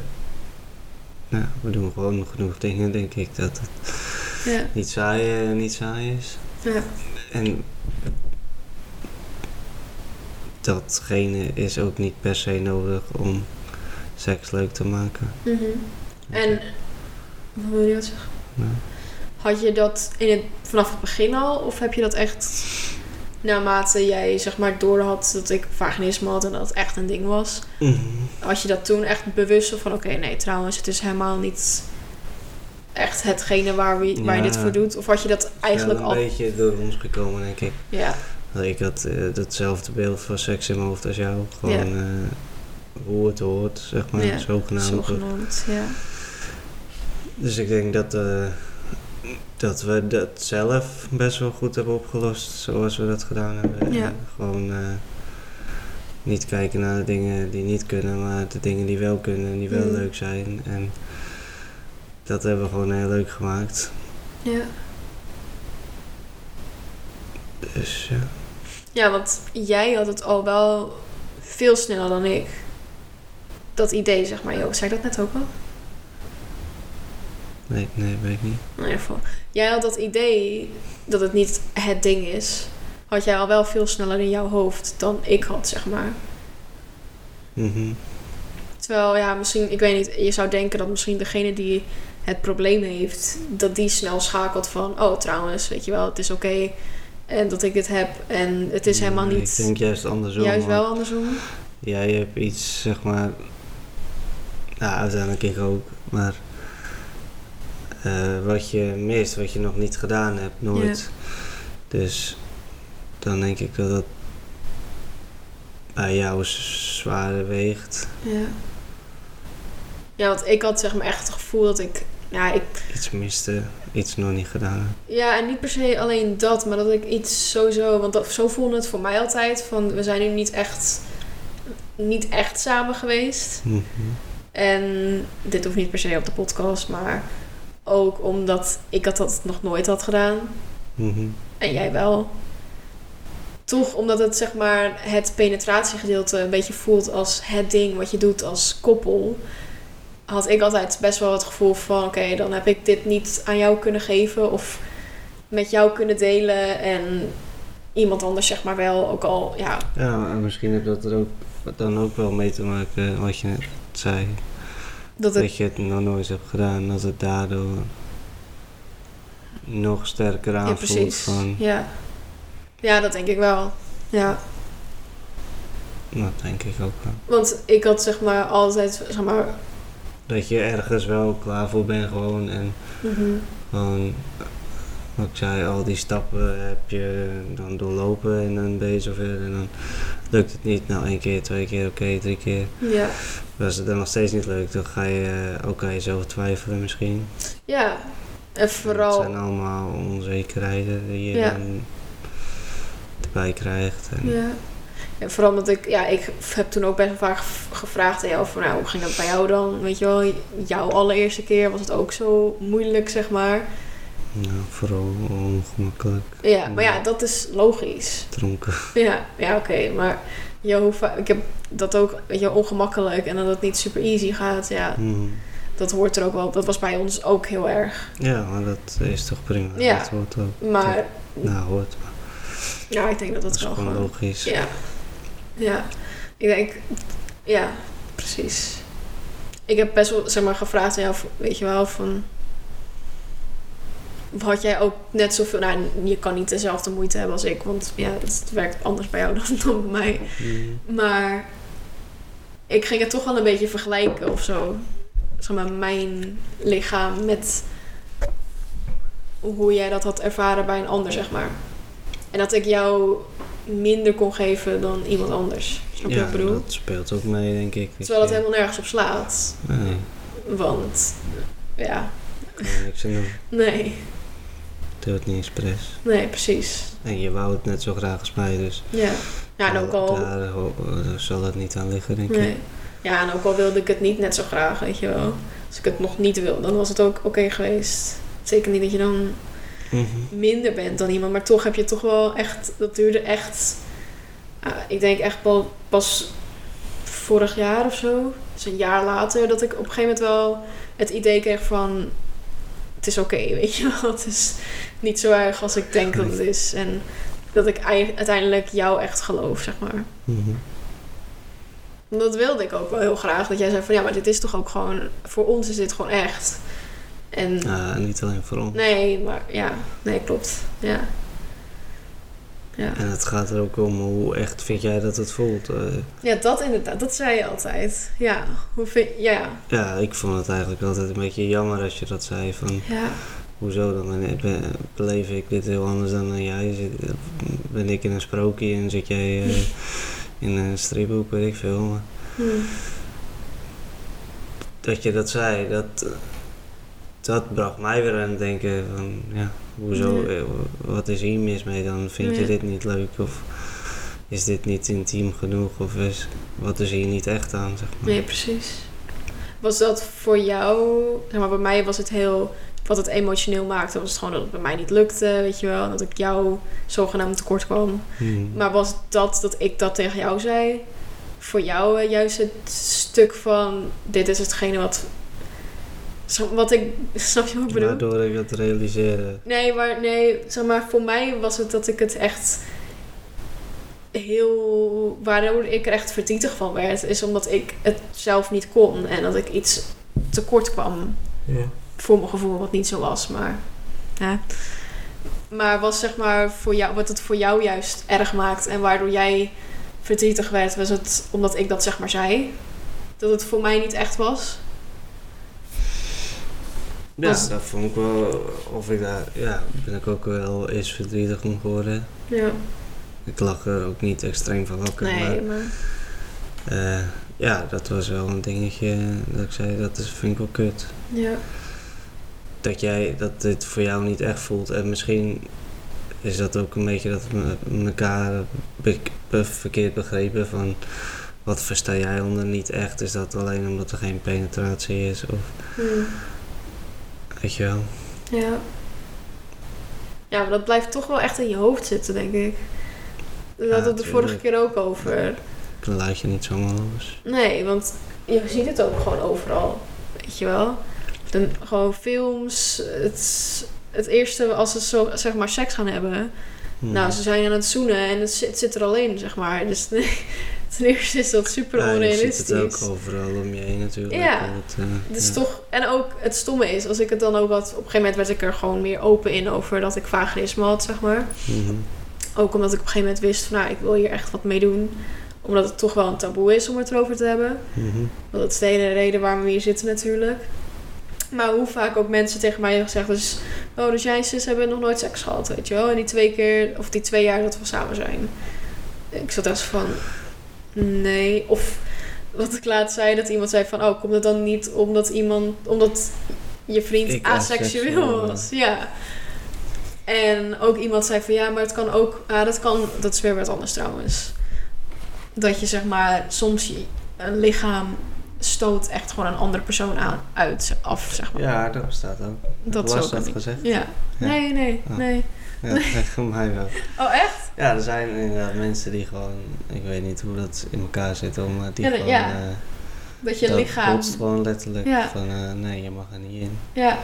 nou, we doen gewoon genoeg dingen, denk ik. Dat het Ja. niet saai, eh, niet saai is. Ja. En datgene is ook niet per se nodig om seks leuk te maken. Mhm. En... Wat wil je wat zeggen? Ja. Had je dat in het, vanaf het begin al? Of heb je dat echt naarmate jij zeg maar door had dat ik vaginisme had en dat het echt een ding was? Had je dat toen echt bewust van oké, nee trouwens, het is helemaal niet echt hetgene waar, we, waar je Ja. dit voor doet? Of had je dat eigenlijk Ja, al... een beetje door ons gekomen, denk ik. Ja, Dat Ik had eh, datzelfde beeld van seks in mijn hoofd als jou. Gewoon eh, hoe het hoort, zeg maar, Ja, zogenaamd. zogenaamd, ja. Dus ik denk dat, eh, dat we dat zelf best wel goed hebben opgelost zoals we dat gedaan hebben. Ja. En gewoon eh, niet kijken naar de dingen die niet kunnen, maar de dingen die wel kunnen en die wel Mm. leuk zijn. En dat hebben we gewoon heel leuk gemaakt. Ja. Dus ja. ja, want jij had het al wel veel sneller dan ik. Dat idee, zeg maar. Joh, zei ik dat net ook al? Nee, nee, weet ik niet. In ieder geval. Jij had dat idee dat het niet het ding is. Had jij al wel veel sneller in jouw hoofd dan ik had, zeg maar. Mhm. Terwijl, ja, misschien, ik weet niet, je zou denken dat misschien degene die het probleem heeft, dat die snel schakelt van, oh trouwens, weet je wel, het is oké. en dat ik dit heb en het is helemaal niet. Ik denk juist andersom. juist wel andersom. Jij hebt iets, zeg maar. Nou, uiteindelijk ik ook. Maar. Eh, wat je mist, wat je nog niet gedaan hebt, nooit. Dus. Dan denk ik dat dat. bij jou zwaarder weegt. Ja. Ja, want ik had zeg maar echt het gevoel dat ik, ja, ik Iets miste, iets nog niet gedaan. Ja, en niet per se alleen dat, maar dat ik iets sowieso... Want dat, zo voelde het voor mij altijd. Van, we zijn nu niet echt, niet echt samen geweest. Mhm. En dit hoeft niet per se op de podcast, maar ook omdat ik dat, dat nog nooit had gedaan. Mhm. En jij wel. Toch omdat het zeg maar het penetratiegedeelte een beetje voelt als het ding wat je doet als koppel. Had ik altijd best wel het gevoel van oké, dan heb ik dit niet aan jou kunnen geven of met jou kunnen delen. En iemand anders zeg maar wel, ook al ja, Ja, maar misschien heeft dat er ook, dan ook wel mee te maken, wat je net zei. Dat het Dat je het nog nooit hebt gedaan, dat het daardoor nog sterker Ja, aanvoelt precies. van, Ja. ja, dat denk ik wel. Ja, dat denk ik ook wel. want ik had zeg maar altijd, zeg maar... Dat je ergens wel klaar voor bent gewoon en mhm. gewoon, wat ik zei, al die stappen heb je dan doorlopen en dan ben je zover en dan lukt het niet. Nou, één keer, twee keer, oké, drie keer. Ja. Als het dan nog steeds niet lukt, dan ga je eh, ook aan jezelf twijfelen misschien. Ja, en Het vooral... zijn allemaal onzekerheden die je Ja. dan erbij krijgt. En, Ja. En vooral omdat ik, ja, ik heb toen ook best wel vaak gev- gevraagd aan jou van, nou, hoe ging dat bij jou dan? Weet je wel, jouw allereerste keer was het ook zo moeilijk, zeg maar. Nou, vooral ongemakkelijk, Ja, maar ja, dat is logisch. dronken. Ja, ja oké, maar je, hoe va- ik heb dat ook, weet je, ongemakkelijk en dat het niet super easy gaat, ja, Mhm. dat hoort er ook wel. Dat was bij ons ook heel erg. Ja, maar dat is toch prima. Ja. Dat hoort ook. Maar, Nou, hoort. Maar ja, ik denk dat dat dat is wel gewoon gewoon... logisch. Ja. Ja. Ik denk, ja, precies. Ik heb best wel, zeg maar, gevraagd aan jou, weet je wel, van... Had jij ook net zoveel... Nou, je kan niet dezelfde moeite hebben als ik, want ja, het werkt anders bij jou dan, dan bij mij. Mhm. Maar ik ging het toch wel een beetje vergelijken of zo. Zeg maar, mijn lichaam met hoe jij dat had ervaren bij een ander, zeg maar. En dat ik jou minder kon geven dan iemand anders. Snap je Ja, wat ik bedoel? dat speelt ook mee, denk ik. Terwijl dat helemaal nergens op slaat. Nee, Want, ja, kan er niks aan doen. nee, Doe het niet expres. nee, precies. En je wou het net zo graag als mij, dus Ja, ja en ook al... daar daar zal het niet aan liggen, denk Nee. ik. Ja, en ook al wilde ik het niet net zo graag, weet je wel. Als ik het nog niet wil, dan was het ook oké geweest. Zeker niet dat je dan Mhm. minder bent dan iemand. Maar toch heb je toch wel echt... Dat duurde echt... ah, ik denk echt wel pas vorig jaar of zo. Dus een jaar later dat ik op een gegeven moment wel het idee kreeg van... Het is oké, weet je wel. Het is niet zo erg als ik denk dat het is. En dat ik ei- uiteindelijk jou echt geloof, zeg maar. Mhm. Dat wilde ik ook wel heel graag. Dat jij zei van ja, maar dit is toch ook gewoon... Voor ons is dit gewoon echt. En niet alleen voor ons. nee, maar ja. Nee, klopt. Ja. Ja. En het gaat er ook om hoe echt vind jij dat het voelt. Eh, ja, dat inderdaad. Dat zei je altijd. Ja. Hoe vind Ja. ja, ik vond het eigenlijk altijd een beetje jammer als je dat zei. Van, Ja. Hoezo dan? Beleef ik dit heel anders dan jij? Zit, ben ik in een sprookje en zit jij eh, in een stripboek, weet ik veel. Maar Hm. dat je dat zei, dat, dat bracht mij weer aan het denken van, ja, hoezo, Ja. eh, wat is hier mis mee dan? Vind je dit niet leuk of is dit niet intiem genoeg of is, wat is hier niet echt aan, zeg maar. Nee, precies. Was dat voor jou... Zeg maar, bij mij was het heel... Wat het emotioneel maakte, was het gewoon dat het bij mij niet lukte, weet je wel. Dat ik jou zogenaamd tekort kwam. Hmm. Maar was dat dat ik dat tegen jou zei? Voor jou eh, juist het stuk van... Dit is hetgene wat... Wat ik... Snap je wat ik bedoel? Waardoor ik het realiseerde. Nee, maar nee, zeg maar, voor mij was het dat ik het echt heel. Waardoor ik er echt verdrietig van werd, is omdat ik het zelf niet kon en dat ik iets tekort kwam. Ja. Voor mijn gevoel, wat niet zo was, maar. Ja. Maar was zeg maar voor jou, wat het voor jou juist erg maakt en waardoor jij verdrietig werd, was het omdat ik dat zeg maar zei? Dat het voor mij niet echt was? Ja, Was- dat vond ik wel, of ik daar, ja, ben ik ook wel eens verdrietig om geworden. Ja. Ik lag er ook niet extreem van wakker, Nee, maar maar. eh, ja, dat was wel een dingetje dat ik zei, dat is, vind ik wel kut. Ja. Dat jij, dat dit voor jou niet echt voelt en misschien is dat ook een beetje dat we elkaar be- be- verkeerd begrepen van wat versta jij onder niet echt? Is dat alleen omdat er geen penetratie is of Hm. weet je wel? Ja. Ja, maar dat blijft toch wel echt in je hoofd zitten, denk ik. We Ja, hadden het de vorige keer ook over. Dan laat je niet zomaar los. Nee, want je ziet het ook gewoon overal. Weet je wel? Dan, gewoon films. Het, het eerste als ze zo, zeg maar seks gaan hebben. Hmm. Nou, ze zijn aan het zoenen en het zit, het zit er al in, zeg maar. Dus nee, Ten eerste is dat super Ja, onrealistisch. ziet het ook overal om je heen natuurlijk. Ja. Het, Het is ja. toch, en ook het stomme is, als ik het dan ook had, op een gegeven moment werd ik er gewoon meer open in over dat ik vaginisme had, zeg maar. Mhm. Ook omdat ik op een gegeven moment wist van, nou, ik wil hier echt wat mee doen. Omdat het toch wel een taboe is om het erover te hebben. Mhm. Want dat is de hele reden waarom we hier zitten natuurlijk. Maar hoe vaak ook mensen tegen mij hebben gezegd, dus, oh, dus jij en zus hebben nog nooit seks gehad, weet je wel. En die twee keer, of die twee jaar dat we samen zijn. Ik zat echt van, nee. Of wat ik laatst zei, dat iemand zei van, oh, komt het dan niet omdat iemand, omdat je vriend Ik aseksueel was? Ja. En ook iemand zei van, ja, maar het kan ook, ah, dat kan, dat is weer wat anders trouwens. Dat je zeg maar, soms je, een lichaam stoot echt gewoon een andere persoon aan, uit, af, zeg maar. Ja, dat bestaat ook. dat was dat gezegd? Ja. Ja. Nee, nee, Oh. nee. Ja, voor mij wel. Oh, echt? Ja, er zijn inderdaad mensen die gewoon, ik weet niet hoe dat in elkaar zit, om eh, die Ja, dat- gewoon, ja. eh, Dat je dat lichaam... botst gewoon letterlijk Ja. van, eh, nee, je mag er niet in. Ja.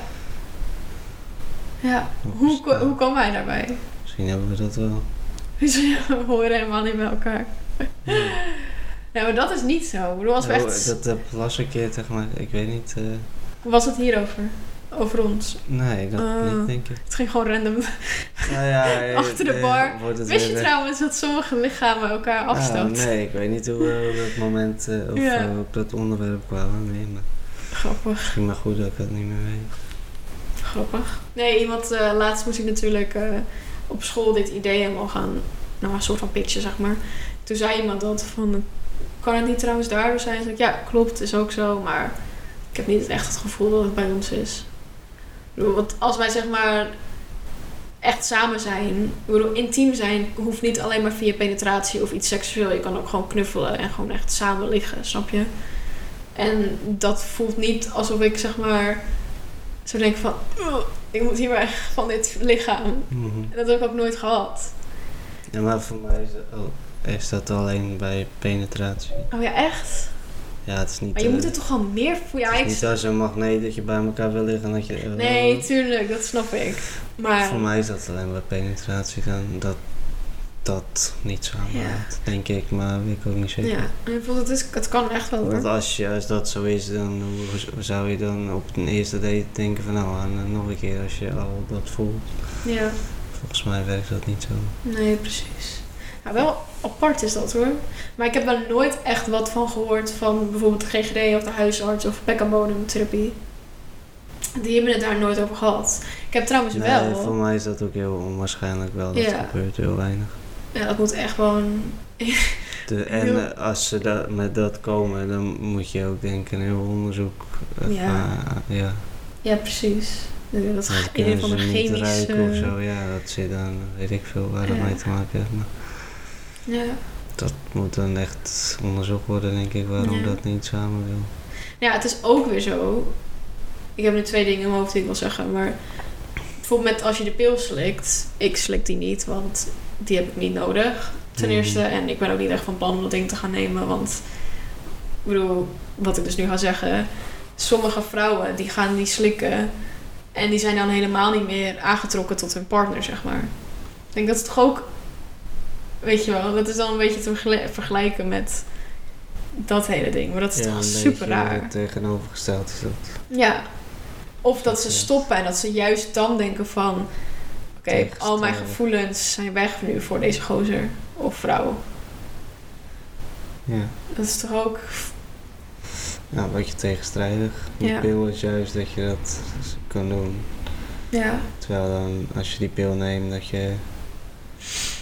Ja. Hoe, ko- hoe kwam hij daarbij? Misschien hebben we dat wel. We horen helemaal niet bij elkaar. Nee, maar dat is niet zo. Ik bedoel, als we Oh, echt... dat heb las een keer tegen mij, ik weet niet. eh, Was het hierover? Over ons? nee, dat Ah. niet, denk ik. Het ging gewoon random. Nou ja, eh, Achter de eh, bar. Wist je weer- trouwens dat sommige lichamen elkaar Nou, afstoten? nee, ik weet niet hoe we op dat moment eh, of Ja. eh, op dat onderwerp kwamen. Nee, maar Grappig. misschien maar goed dat ik dat niet meer weet. Grappig. Nee, iemand... eh, laatst moest ik natuurlijk eh, op school dit idee helemaal gaan... Nou, een soort van pitchen, zeg maar. Toen zei iemand dat van... Kan het niet trouwens daardoor zijn? Ik, ja, klopt, is ook zo. Maar ik heb niet echt het gevoel dat het bij ons is. Ik bedoel, want als wij zeg maar echt samen zijn... Ik bedoel, intiem zijn hoeft niet alleen maar via penetratie of iets seksueel. Je kan ook gewoon knuffelen en gewoon echt samen liggen, snap je? En dat voelt niet alsof ik zeg maar zo denk van... "Ugh, ik moet hier weg van dit lichaam. Mhm. En dat heb ik ook nooit gehad. Ja, maar voor mij is, dat- oh, is dat alleen bij penetratie. Oh ja, echt? Ja, het is niet, Maar je eh, moet er toch gewoon meer voor... Ja, het is niet als een magneet dat je bij elkaar wil liggen en dat je... eh, Nee, tuurlijk, dat snap ik. Maar... Voor mij is dat alleen bij penetratie dan dat dat niet samenhangt, denk ik, maar weet ik ook niet zeker. Ja, en ik vond het, is, het kan echt wel Want hoor. als, je, als dat zo is, dan hoe, zou je dan op een eerste date denken van nou, aan, eh, nog een keer als je al dat voelt. Ja, Volgens mij werkt dat niet zo. nee, precies. Ja, wel apart is dat hoor. Maar ik heb er nooit echt wat van gehoord van bijvoorbeeld de GGD of de huisarts of bodemtherapie. Die hebben het daar nooit over gehad. Ik heb trouwens Nee, wel... voor mij is dat ook heel onwaarschijnlijk wel. Dat Ja. gebeurt heel weinig. Ja, dat moet echt gewoon... De, en Heel- eh, als ze dat, met dat komen, dan moet je ook denken, heel onderzoek. eh, Ja. van, ja. Ja, precies. Dat ze een niet chemische... ruiken of zo. Ja, dat zit dan, weet ik veel waar dat Ja. mee te maken heeft. Maar Ja. dat moet dan echt onderzocht worden, denk ik, waarom Ja. dat niet samen wil. Ja, het is ook weer zo. Ik heb nu twee dingen in mijn hoofd die ik wil zeggen. Maar bijvoorbeeld met als je de pil slikt. Ik slik die niet, want die heb ik niet nodig. Ten Mhm. eerste. En ik ben ook niet echt van plan om dat ding te gaan nemen. Want ik bedoel, wat ik dus nu ga zeggen. Sommige vrouwen die gaan die slikken. En die zijn dan helemaal niet meer aangetrokken tot hun partner, zeg maar. Ik denk dat het toch ook... Weet je wel, dat is dan een beetje te vergel- vergelijken met dat hele ding. Maar dat is Ja, toch super raar. tegenovergesteld is dat. Ja. Of dat ze Dat, stoppen en dat ze juist dan denken van... Oké, al mijn gevoelens zijn weg nu voor deze gozer of vrouw. Ja. Dat is toch ook... ja, een beetje tegenstrijdig. Die Ja. pil is juist dat je dat kan doen. Ja, Terwijl dan, als je die pil neemt, dat je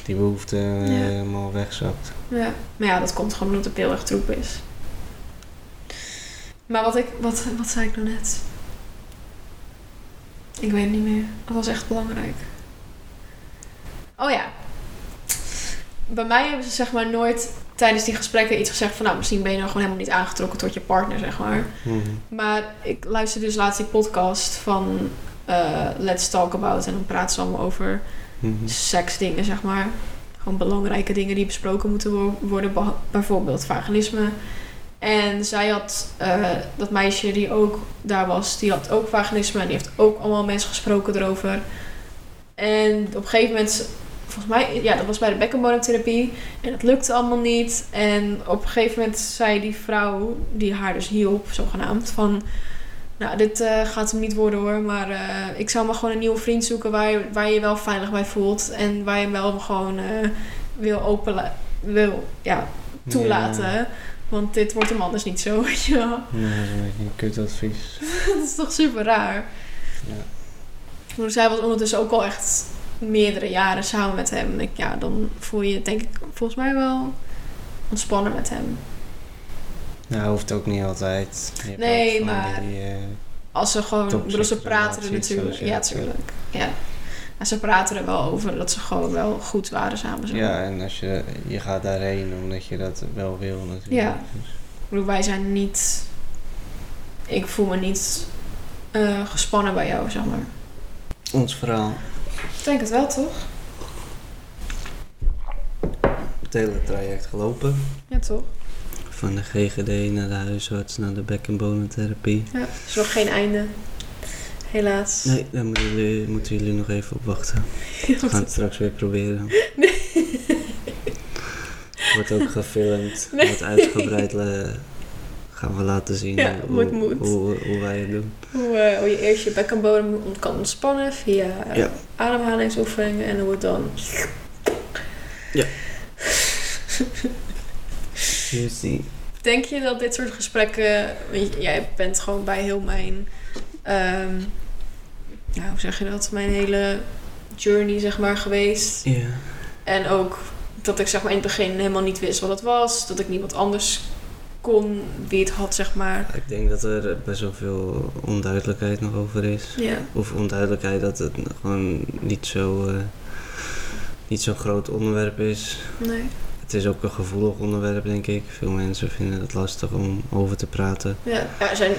die behoefte eh, helemaal wegzakt. ja. Maar ja, dat komt gewoon omdat de pil echt troep is. Maar wat ik... Wat, wat zei ik nou net? Ik weet het niet meer. Dat was echt belangrijk. Oh ja. Bij mij hebben ze zeg maar nooit tijdens die gesprekken iets gezegd van... Nou, misschien ben je nou gewoon helemaal niet aangetrokken tot je partner, zeg maar. Mhm. Maar ik luisterde dus laatst die podcast van eh, Let's Talk About. En dan praten ze allemaal over Mhm. seksdingen, zeg maar. Gewoon belangrijke dingen die besproken moeten wo- worden. Bijvoorbeeld vaginisme. En zij had, eh, dat meisje die ook daar was, die had ook vaginisme. En die heeft ook allemaal mensen gesproken erover. En op een gegeven moment volgens mij, ja, dat was bij de bekkenbodemtherapie. En dat lukte allemaal niet. En op een gegeven moment zei die vrouw, die haar dus hielp, zogenaamd, van... Nou, dit eh, gaat hem niet worden hoor, maar eh, ik zou maar gewoon een nieuwe vriend zoeken waar je, waar je wel veilig bij voelt. En waar je hem wel gewoon eh, wil open wil ja, toelaten. Want dit wordt hem anders niet zo, weet je wel. Nee, dat is een beetje een kutadvies. dat is toch super raar. Ja. Maar zij was ondertussen ook al echt meerdere jaren samen met hem. Ik, ja, dan voel je je denk ik volgens mij wel ontspannen met hem. Nou, hoeft ook niet altijd. Nee, maar- Die, eh, Als ze gewoon, ik bedoel, ze praten er natuurlijk. Ja, dat zegt. tuurlijk. Ja. Maar ze praten er wel over dat ze gewoon wel goed waren samen. Zo. ja, en als je, je gaat daarheen omdat je dat wel wil natuurlijk. Ja. Ik bedoel, wij zijn niet. Ik voel me niet eh, gespannen bij jou, zeg maar. ons verhaal. Ik denk het wel, toch? Het hele traject gelopen. Ja, toch? Van de GGD naar de huisarts, naar de bek- en bonentherapie. Ja. Er is nog geen einde. Helaas. Nee, daar moeten jullie, moeten jullie nog even op wachten. We gaan het straks weer proberen. Wordt ook gefilmd. Nee. Wordt uitgebreid. eh, gaan we laten zien Ja, hoe, moet, moet. Hoe, hoe wij het doen. Hoe, eh, hoe je eerst je bekkenbodem ont- kan ontspannen via eh, Ja. ademhalingsoefeningen en hoe het dan. Juicy. Denk je dat dit soort gesprekken. Jij bent gewoon bij heel mijn. ehm, ja, hoe zeg je dat? Mijn hele journey, zeg maar, geweest. Ja. En ook dat ik zeg maar in het begin helemaal niet wist wat het was. Dat ik niemand anders kon wie het had, zeg maar. Ik denk dat er best wel veel onduidelijkheid nog over is. Ja, Of onduidelijkheid dat het gewoon niet zo, eh, niet zo'n groot onderwerp is. nee. Het is ook een gevoelig onderwerp, denk ik. Veel mensen vinden het lastig om over te praten. Ja, ja zijn.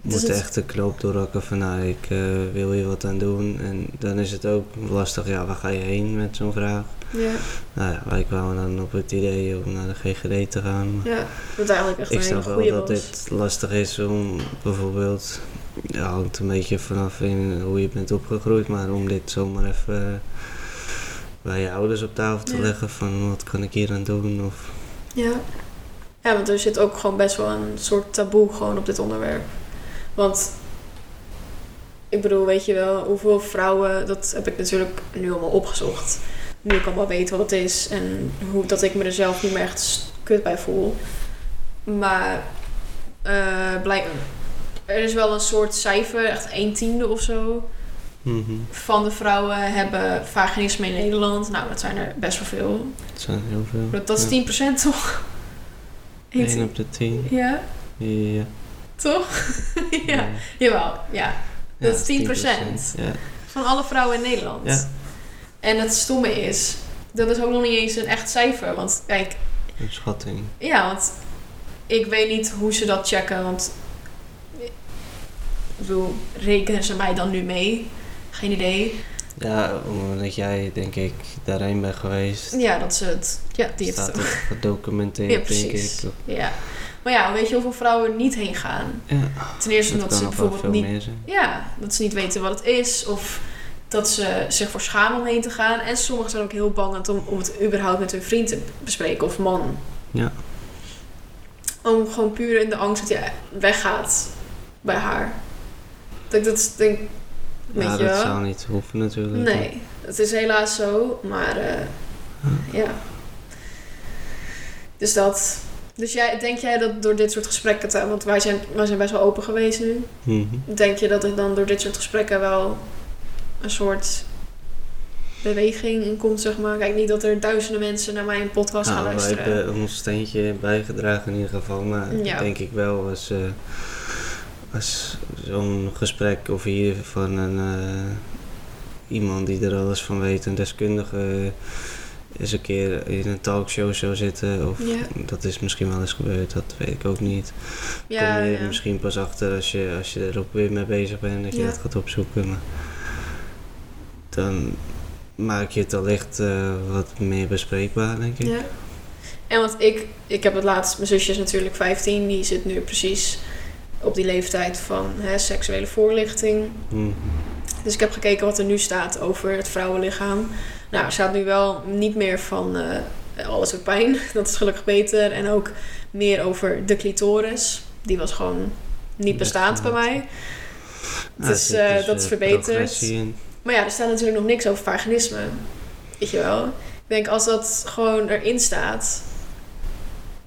Moet het- echt de knoop doorhakken van, nou, ik eh, wil hier wat aan doen. En dan is het ook lastig, ja, waar ga je heen met zo'n vraag? Ja, Nou ja, wij kwamen dan op het idee om naar de GGD te gaan. ja. Dat eigenlijk echt Ik snap wel dat was. dit lastig is om bijvoorbeeld, ja, hangt een beetje vanaf in hoe je bent opgegroeid, maar om dit zomaar even eh, bij je ouders op tafel te Ja. leggen van wat kan ik hier aan doen of Ja. Ja, want er zit ook gewoon best wel een soort taboe gewoon op dit onderwerp. Want ik bedoel, weet je wel, hoeveel vrouwen, dat heb ik natuurlijk nu allemaal opgezocht. Nu ik allemaal weet wat het is en hoe dat ik me er zelf niet meer echt kut bij voel. Maar blijk, er is wel een soort cijfer, echt 1 tiende of zo, Mhm. van de vrouwen hebben vaginisme in Nederland. Nou, dat zijn er best wel veel. Het zijn heel veel. Dat, dat is Ja. 10% toch? 1 1 op de 10. Ja, Ja. toch? ja, jawel, ja. Dat is 10%. Ja. Van alle vrouwen in Nederland. Ja. En het stomme is, dat is ook nog niet eens een echt cijfer. Want kijk, Een schatting. ja, want ik weet niet hoe ze dat checken. Want ik bedoel, rekenen ze mij dan nu mee? Geen idee. Ja, omdat jij denk ik daarheen bent geweest. Ja, dat ze het. Ja, die heeft het. ook gedocumenteerd, Ja, denk precies. ik. Ja. Maar ja, weet je hoeveel vrouwen niet heen gaan? Ja, Ten eerste dat omdat ze bijvoorbeeld niet. Ja, dat ze niet weten wat het is. Of dat ze zich voor schamen om heen te gaan. En sommigen zijn ook heel bang om, om het überhaupt met hun vriend te bespreken of man. Ja. Om gewoon puur in de angst dat je weggaat bij haar. Dat ik dat denk, weet Ja, je dat wel. zou niet hoeven natuurlijk. Nee, het is helaas zo. Maar eh, ja. Dus dat. Dus jij, denk jij dat door dit soort gesprekken te... Want wij zijn, wij zijn best wel open geweest nu. Mhm. Denk je dat er dan door dit soort gesprekken wel een soort beweging in komt, zeg maar? Kijk, niet dat er duizenden mensen naar mijn podcast gaan Nou, wij luisteren. hebben ons steentje bijgedragen in ieder geval. Maar Ja. denk ik wel als, eh, als zo'n gesprek of hier van een, eh, iemand die er alles van weet, een deskundige, eh, eens een keer in een talkshow zou zitten. Of Ja. dat is misschien wel eens gebeurd, dat weet ik ook niet. ja, Kom je ja. misschien pas achter als je, als je er ook weer mee bezig bent, dat je dat gaat opzoeken. Maar dan maak je het allicht eh, wat meer bespreekbaar, denk ik. Ja. En want ik, ik heb het laatst, mijn zusje is natuurlijk 15, die zit nu precies op die leeftijd van hè, seksuele voorlichting. Mhm. Dus ik heb gekeken wat er nu staat over het vrouwenlichaam. Nou, ze had nu wel niet meer van eh, alles doet pijn. Dat is gelukkig beter. En ook meer over de clitoris. Die was gewoon niet bestaand bij mij. Dus uh, dat is verbeterd. Maar ja, er staat natuurlijk nog niks over vaginisme. Weet je wel? Ik denk als dat gewoon erin staat,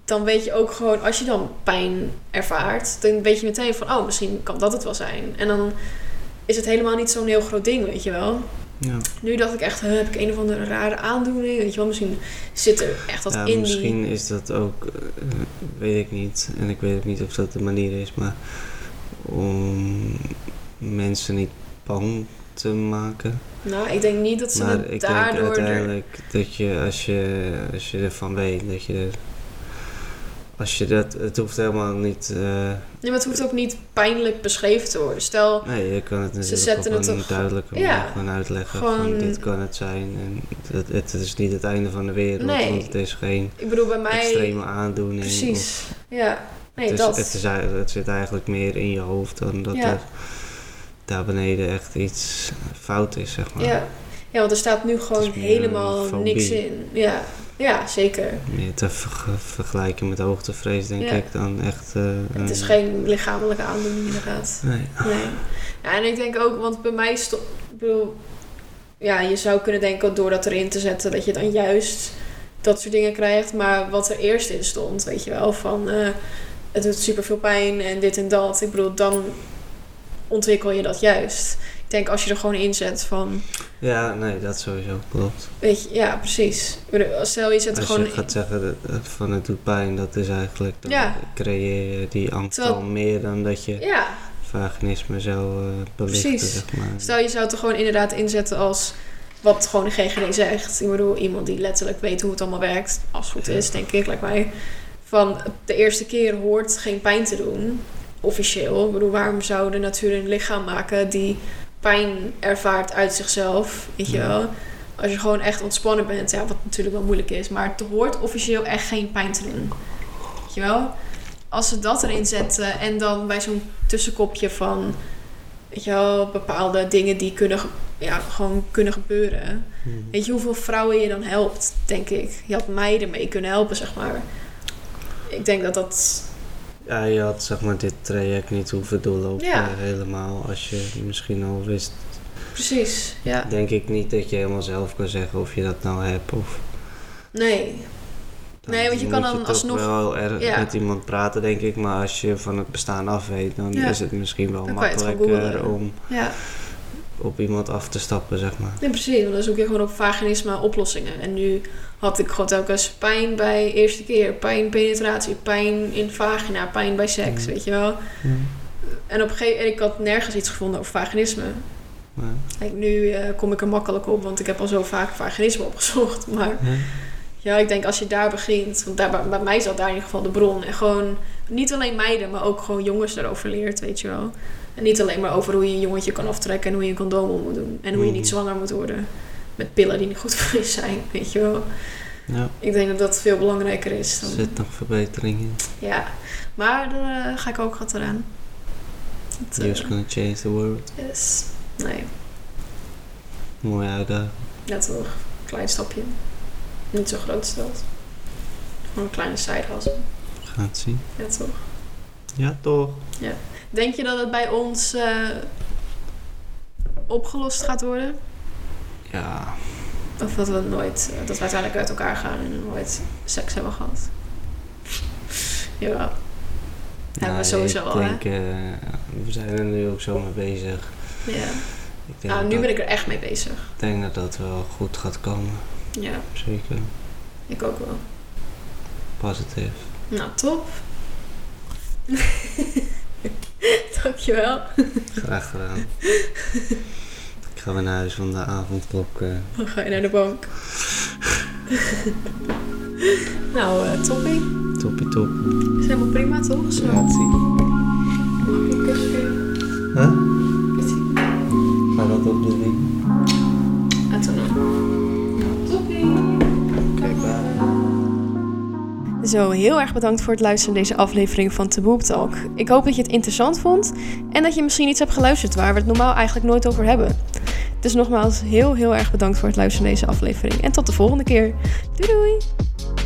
dan weet je ook gewoon, als je dan pijn ervaart, dan weet je meteen van, oh, misschien kan dat het wel zijn. En dan is het helemaal niet zo'n heel groot ding, weet je wel. Ja. Nu dacht ik echt, heb ik een of andere rare aandoening? Weet je wel, misschien zit er echt wat ja, in Misschien is dat ook, uh, weet ik niet. En ik weet ook niet of dat de manier is, maar om mensen niet bang te maken. Nou, ik denk niet dat ze maar het ik daardoor... denk uiteindelijk dat je als, je, als je ervan weet, dat je als je dat, het hoeft helemaal niet. Uh, nee, maar het hoeft ook niet pijnlijk beschreven te worden. Stel, nee, je kan het natuurlijk op een toch, duidelijke ja, gewoon uitleggen. Gewoon, van dit kan het zijn. En het, het, is niet het einde van de wereld, nee, want het is geen ik bedoel, bij mij, extreme aandoening. Precies, ja. Nee, het, is, dat. Het, is, het zit eigenlijk meer in je hoofd dan dat ja. er daar beneden echt iets fout is, zeg maar. Ja, ja want er staat nu gewoon helemaal niks in. Ja, ja, zeker. Meer te vergelijken met hoogtevrees, denk ik, dan echt... Uh, het is geen lichamelijke aandoening, inderdaad. Nee. nee. Ja, en ik denk ook, want bij mij stond... Ik bedoel, ja, je zou kunnen denken door dat erin te zetten, dat je dan juist dat soort dingen krijgt. Maar wat er eerst in stond, weet je wel, van... Uh, het doet super veel pijn en dit en dat. Ik bedoel, dan ontwikkel je dat juist. Ik denk als je er gewoon inzet van... Ja, nee, dat sowieso, klopt. Weet je, ja, precies. Stel je zet er gewoon... Als je gaat zeggen dat, van het doet pijn, dat is eigenlijk... Dan ja. creëer je die angst al meer dan dat je... Ja. Vaginisme zou uh, belichten, precies. zeg maar. Stel je zou het er gewoon inderdaad inzetten als... Wat gewoon de GGD zegt. Ik bedoel, iemand die letterlijk weet hoe het allemaal werkt. Als het goed is, denk ik, lijkt mij. Van de eerste keer hoort geen pijn te doen officieel. Ik bedoel, waarom zou de natuur een lichaam maken die pijn ervaart uit zichzelf? Weet je wel? Als je gewoon echt ontspannen bent, ja, wat natuurlijk wel moeilijk is, maar het hoort officieel echt geen pijn te doen. Weet je wel? Als ze dat erin zetten en dan bij zo'n tussenkopje van, weet je wel, bepaalde dingen die kunnen, ja, gewoon kunnen gebeuren. Mhm. Weet je hoeveel vrouwen je dan helpt, denk ik. Je had mij ermee kunnen helpen, zeg maar. Ik denk dat dat ja, je had zeg maar dit traject niet hoeven doorlopen helemaal als je misschien al wist. Precies, ja. Denk ik niet dat je helemaal zelf kan zeggen of je dat nou hebt of... Nee. nee, want je kan dan je alsnog... wel erg met iemand praten, denk ik. Maar als je van het bestaan af weet, dan is het misschien wel makkelijker om... Ja op iemand af te stappen, zeg maar. Nee, precies. Want dan zoek je gewoon op vaginisme oplossingen. En nu had ik gewoon telkens pijn bij eerste keer, pijn penetratie, pijn in vagina, pijn bij seks, weet je wel. En op een gegeven moment, ik had nergens iets gevonden over vaginisme. Kijk, nu uh, kom ik er makkelijk op, want ik heb al zo vaak vaginisme opgezocht. Maar ja, ik denk als je daar begint, want daar, bij, mij zat daar in ieder geval de bron. En gewoon niet alleen meiden, maar ook gewoon jongens daarover leert, weet je wel. En niet alleen maar over hoe je een jongetje kan aftrekken en hoe je een condoom om moet doen. En hoe je niet mm. zwanger moet worden met pillen die niet goed voor je zijn, weet je wel. Ja. Ik denk dat dat veel belangrijker is. Dan... Er zit nog verbetering in. Ja, maar daar uh, ga ik ook wat eraan. You're uh, gonna change the world. Yes. Nee. Mooie uitdaging. Ja, toch. Klein stapje. Niet zo groot stelt. Gewoon een kleine side hustle. Gaat zien. Ja, toch. Ja, toch. Ja. Denk je dat het bij ons uh, opgelost gaat worden? Ja. Of dat we nooit, dat we uiteindelijk uit elkaar gaan en nooit seks hebben gehad. Jawel. Nou, hebben we sowieso al, denk, hè? Uh, we zijn er nu ook zo mee bezig. Ja. Ik denk nou, nu ben ik er echt mee bezig. Ik denk dat dat wel goed gaat komen. Ja. Zeker. Ik ook wel. Positief. Nou, top. Dankjewel. Graag gedaan. Ik ga weer naar huis van de avondklok. Uh... Dan ga je naar de bank. nou, uh, toppie. Toppie top. Is helemaal prima toch? Zo. Ja, zie. Mag ik een kusje? Huh? Ga dat op de ring? En toen Zo, heel erg bedankt voor het luisteren naar deze aflevering van Taboe Talk. Ik hoop dat je het interessant vond en dat je misschien iets hebt geluisterd waar we het normaal eigenlijk nooit over hebben. Dus nogmaals, heel heel erg bedankt voor het luisteren naar deze aflevering. En tot de volgende keer. Doei doei!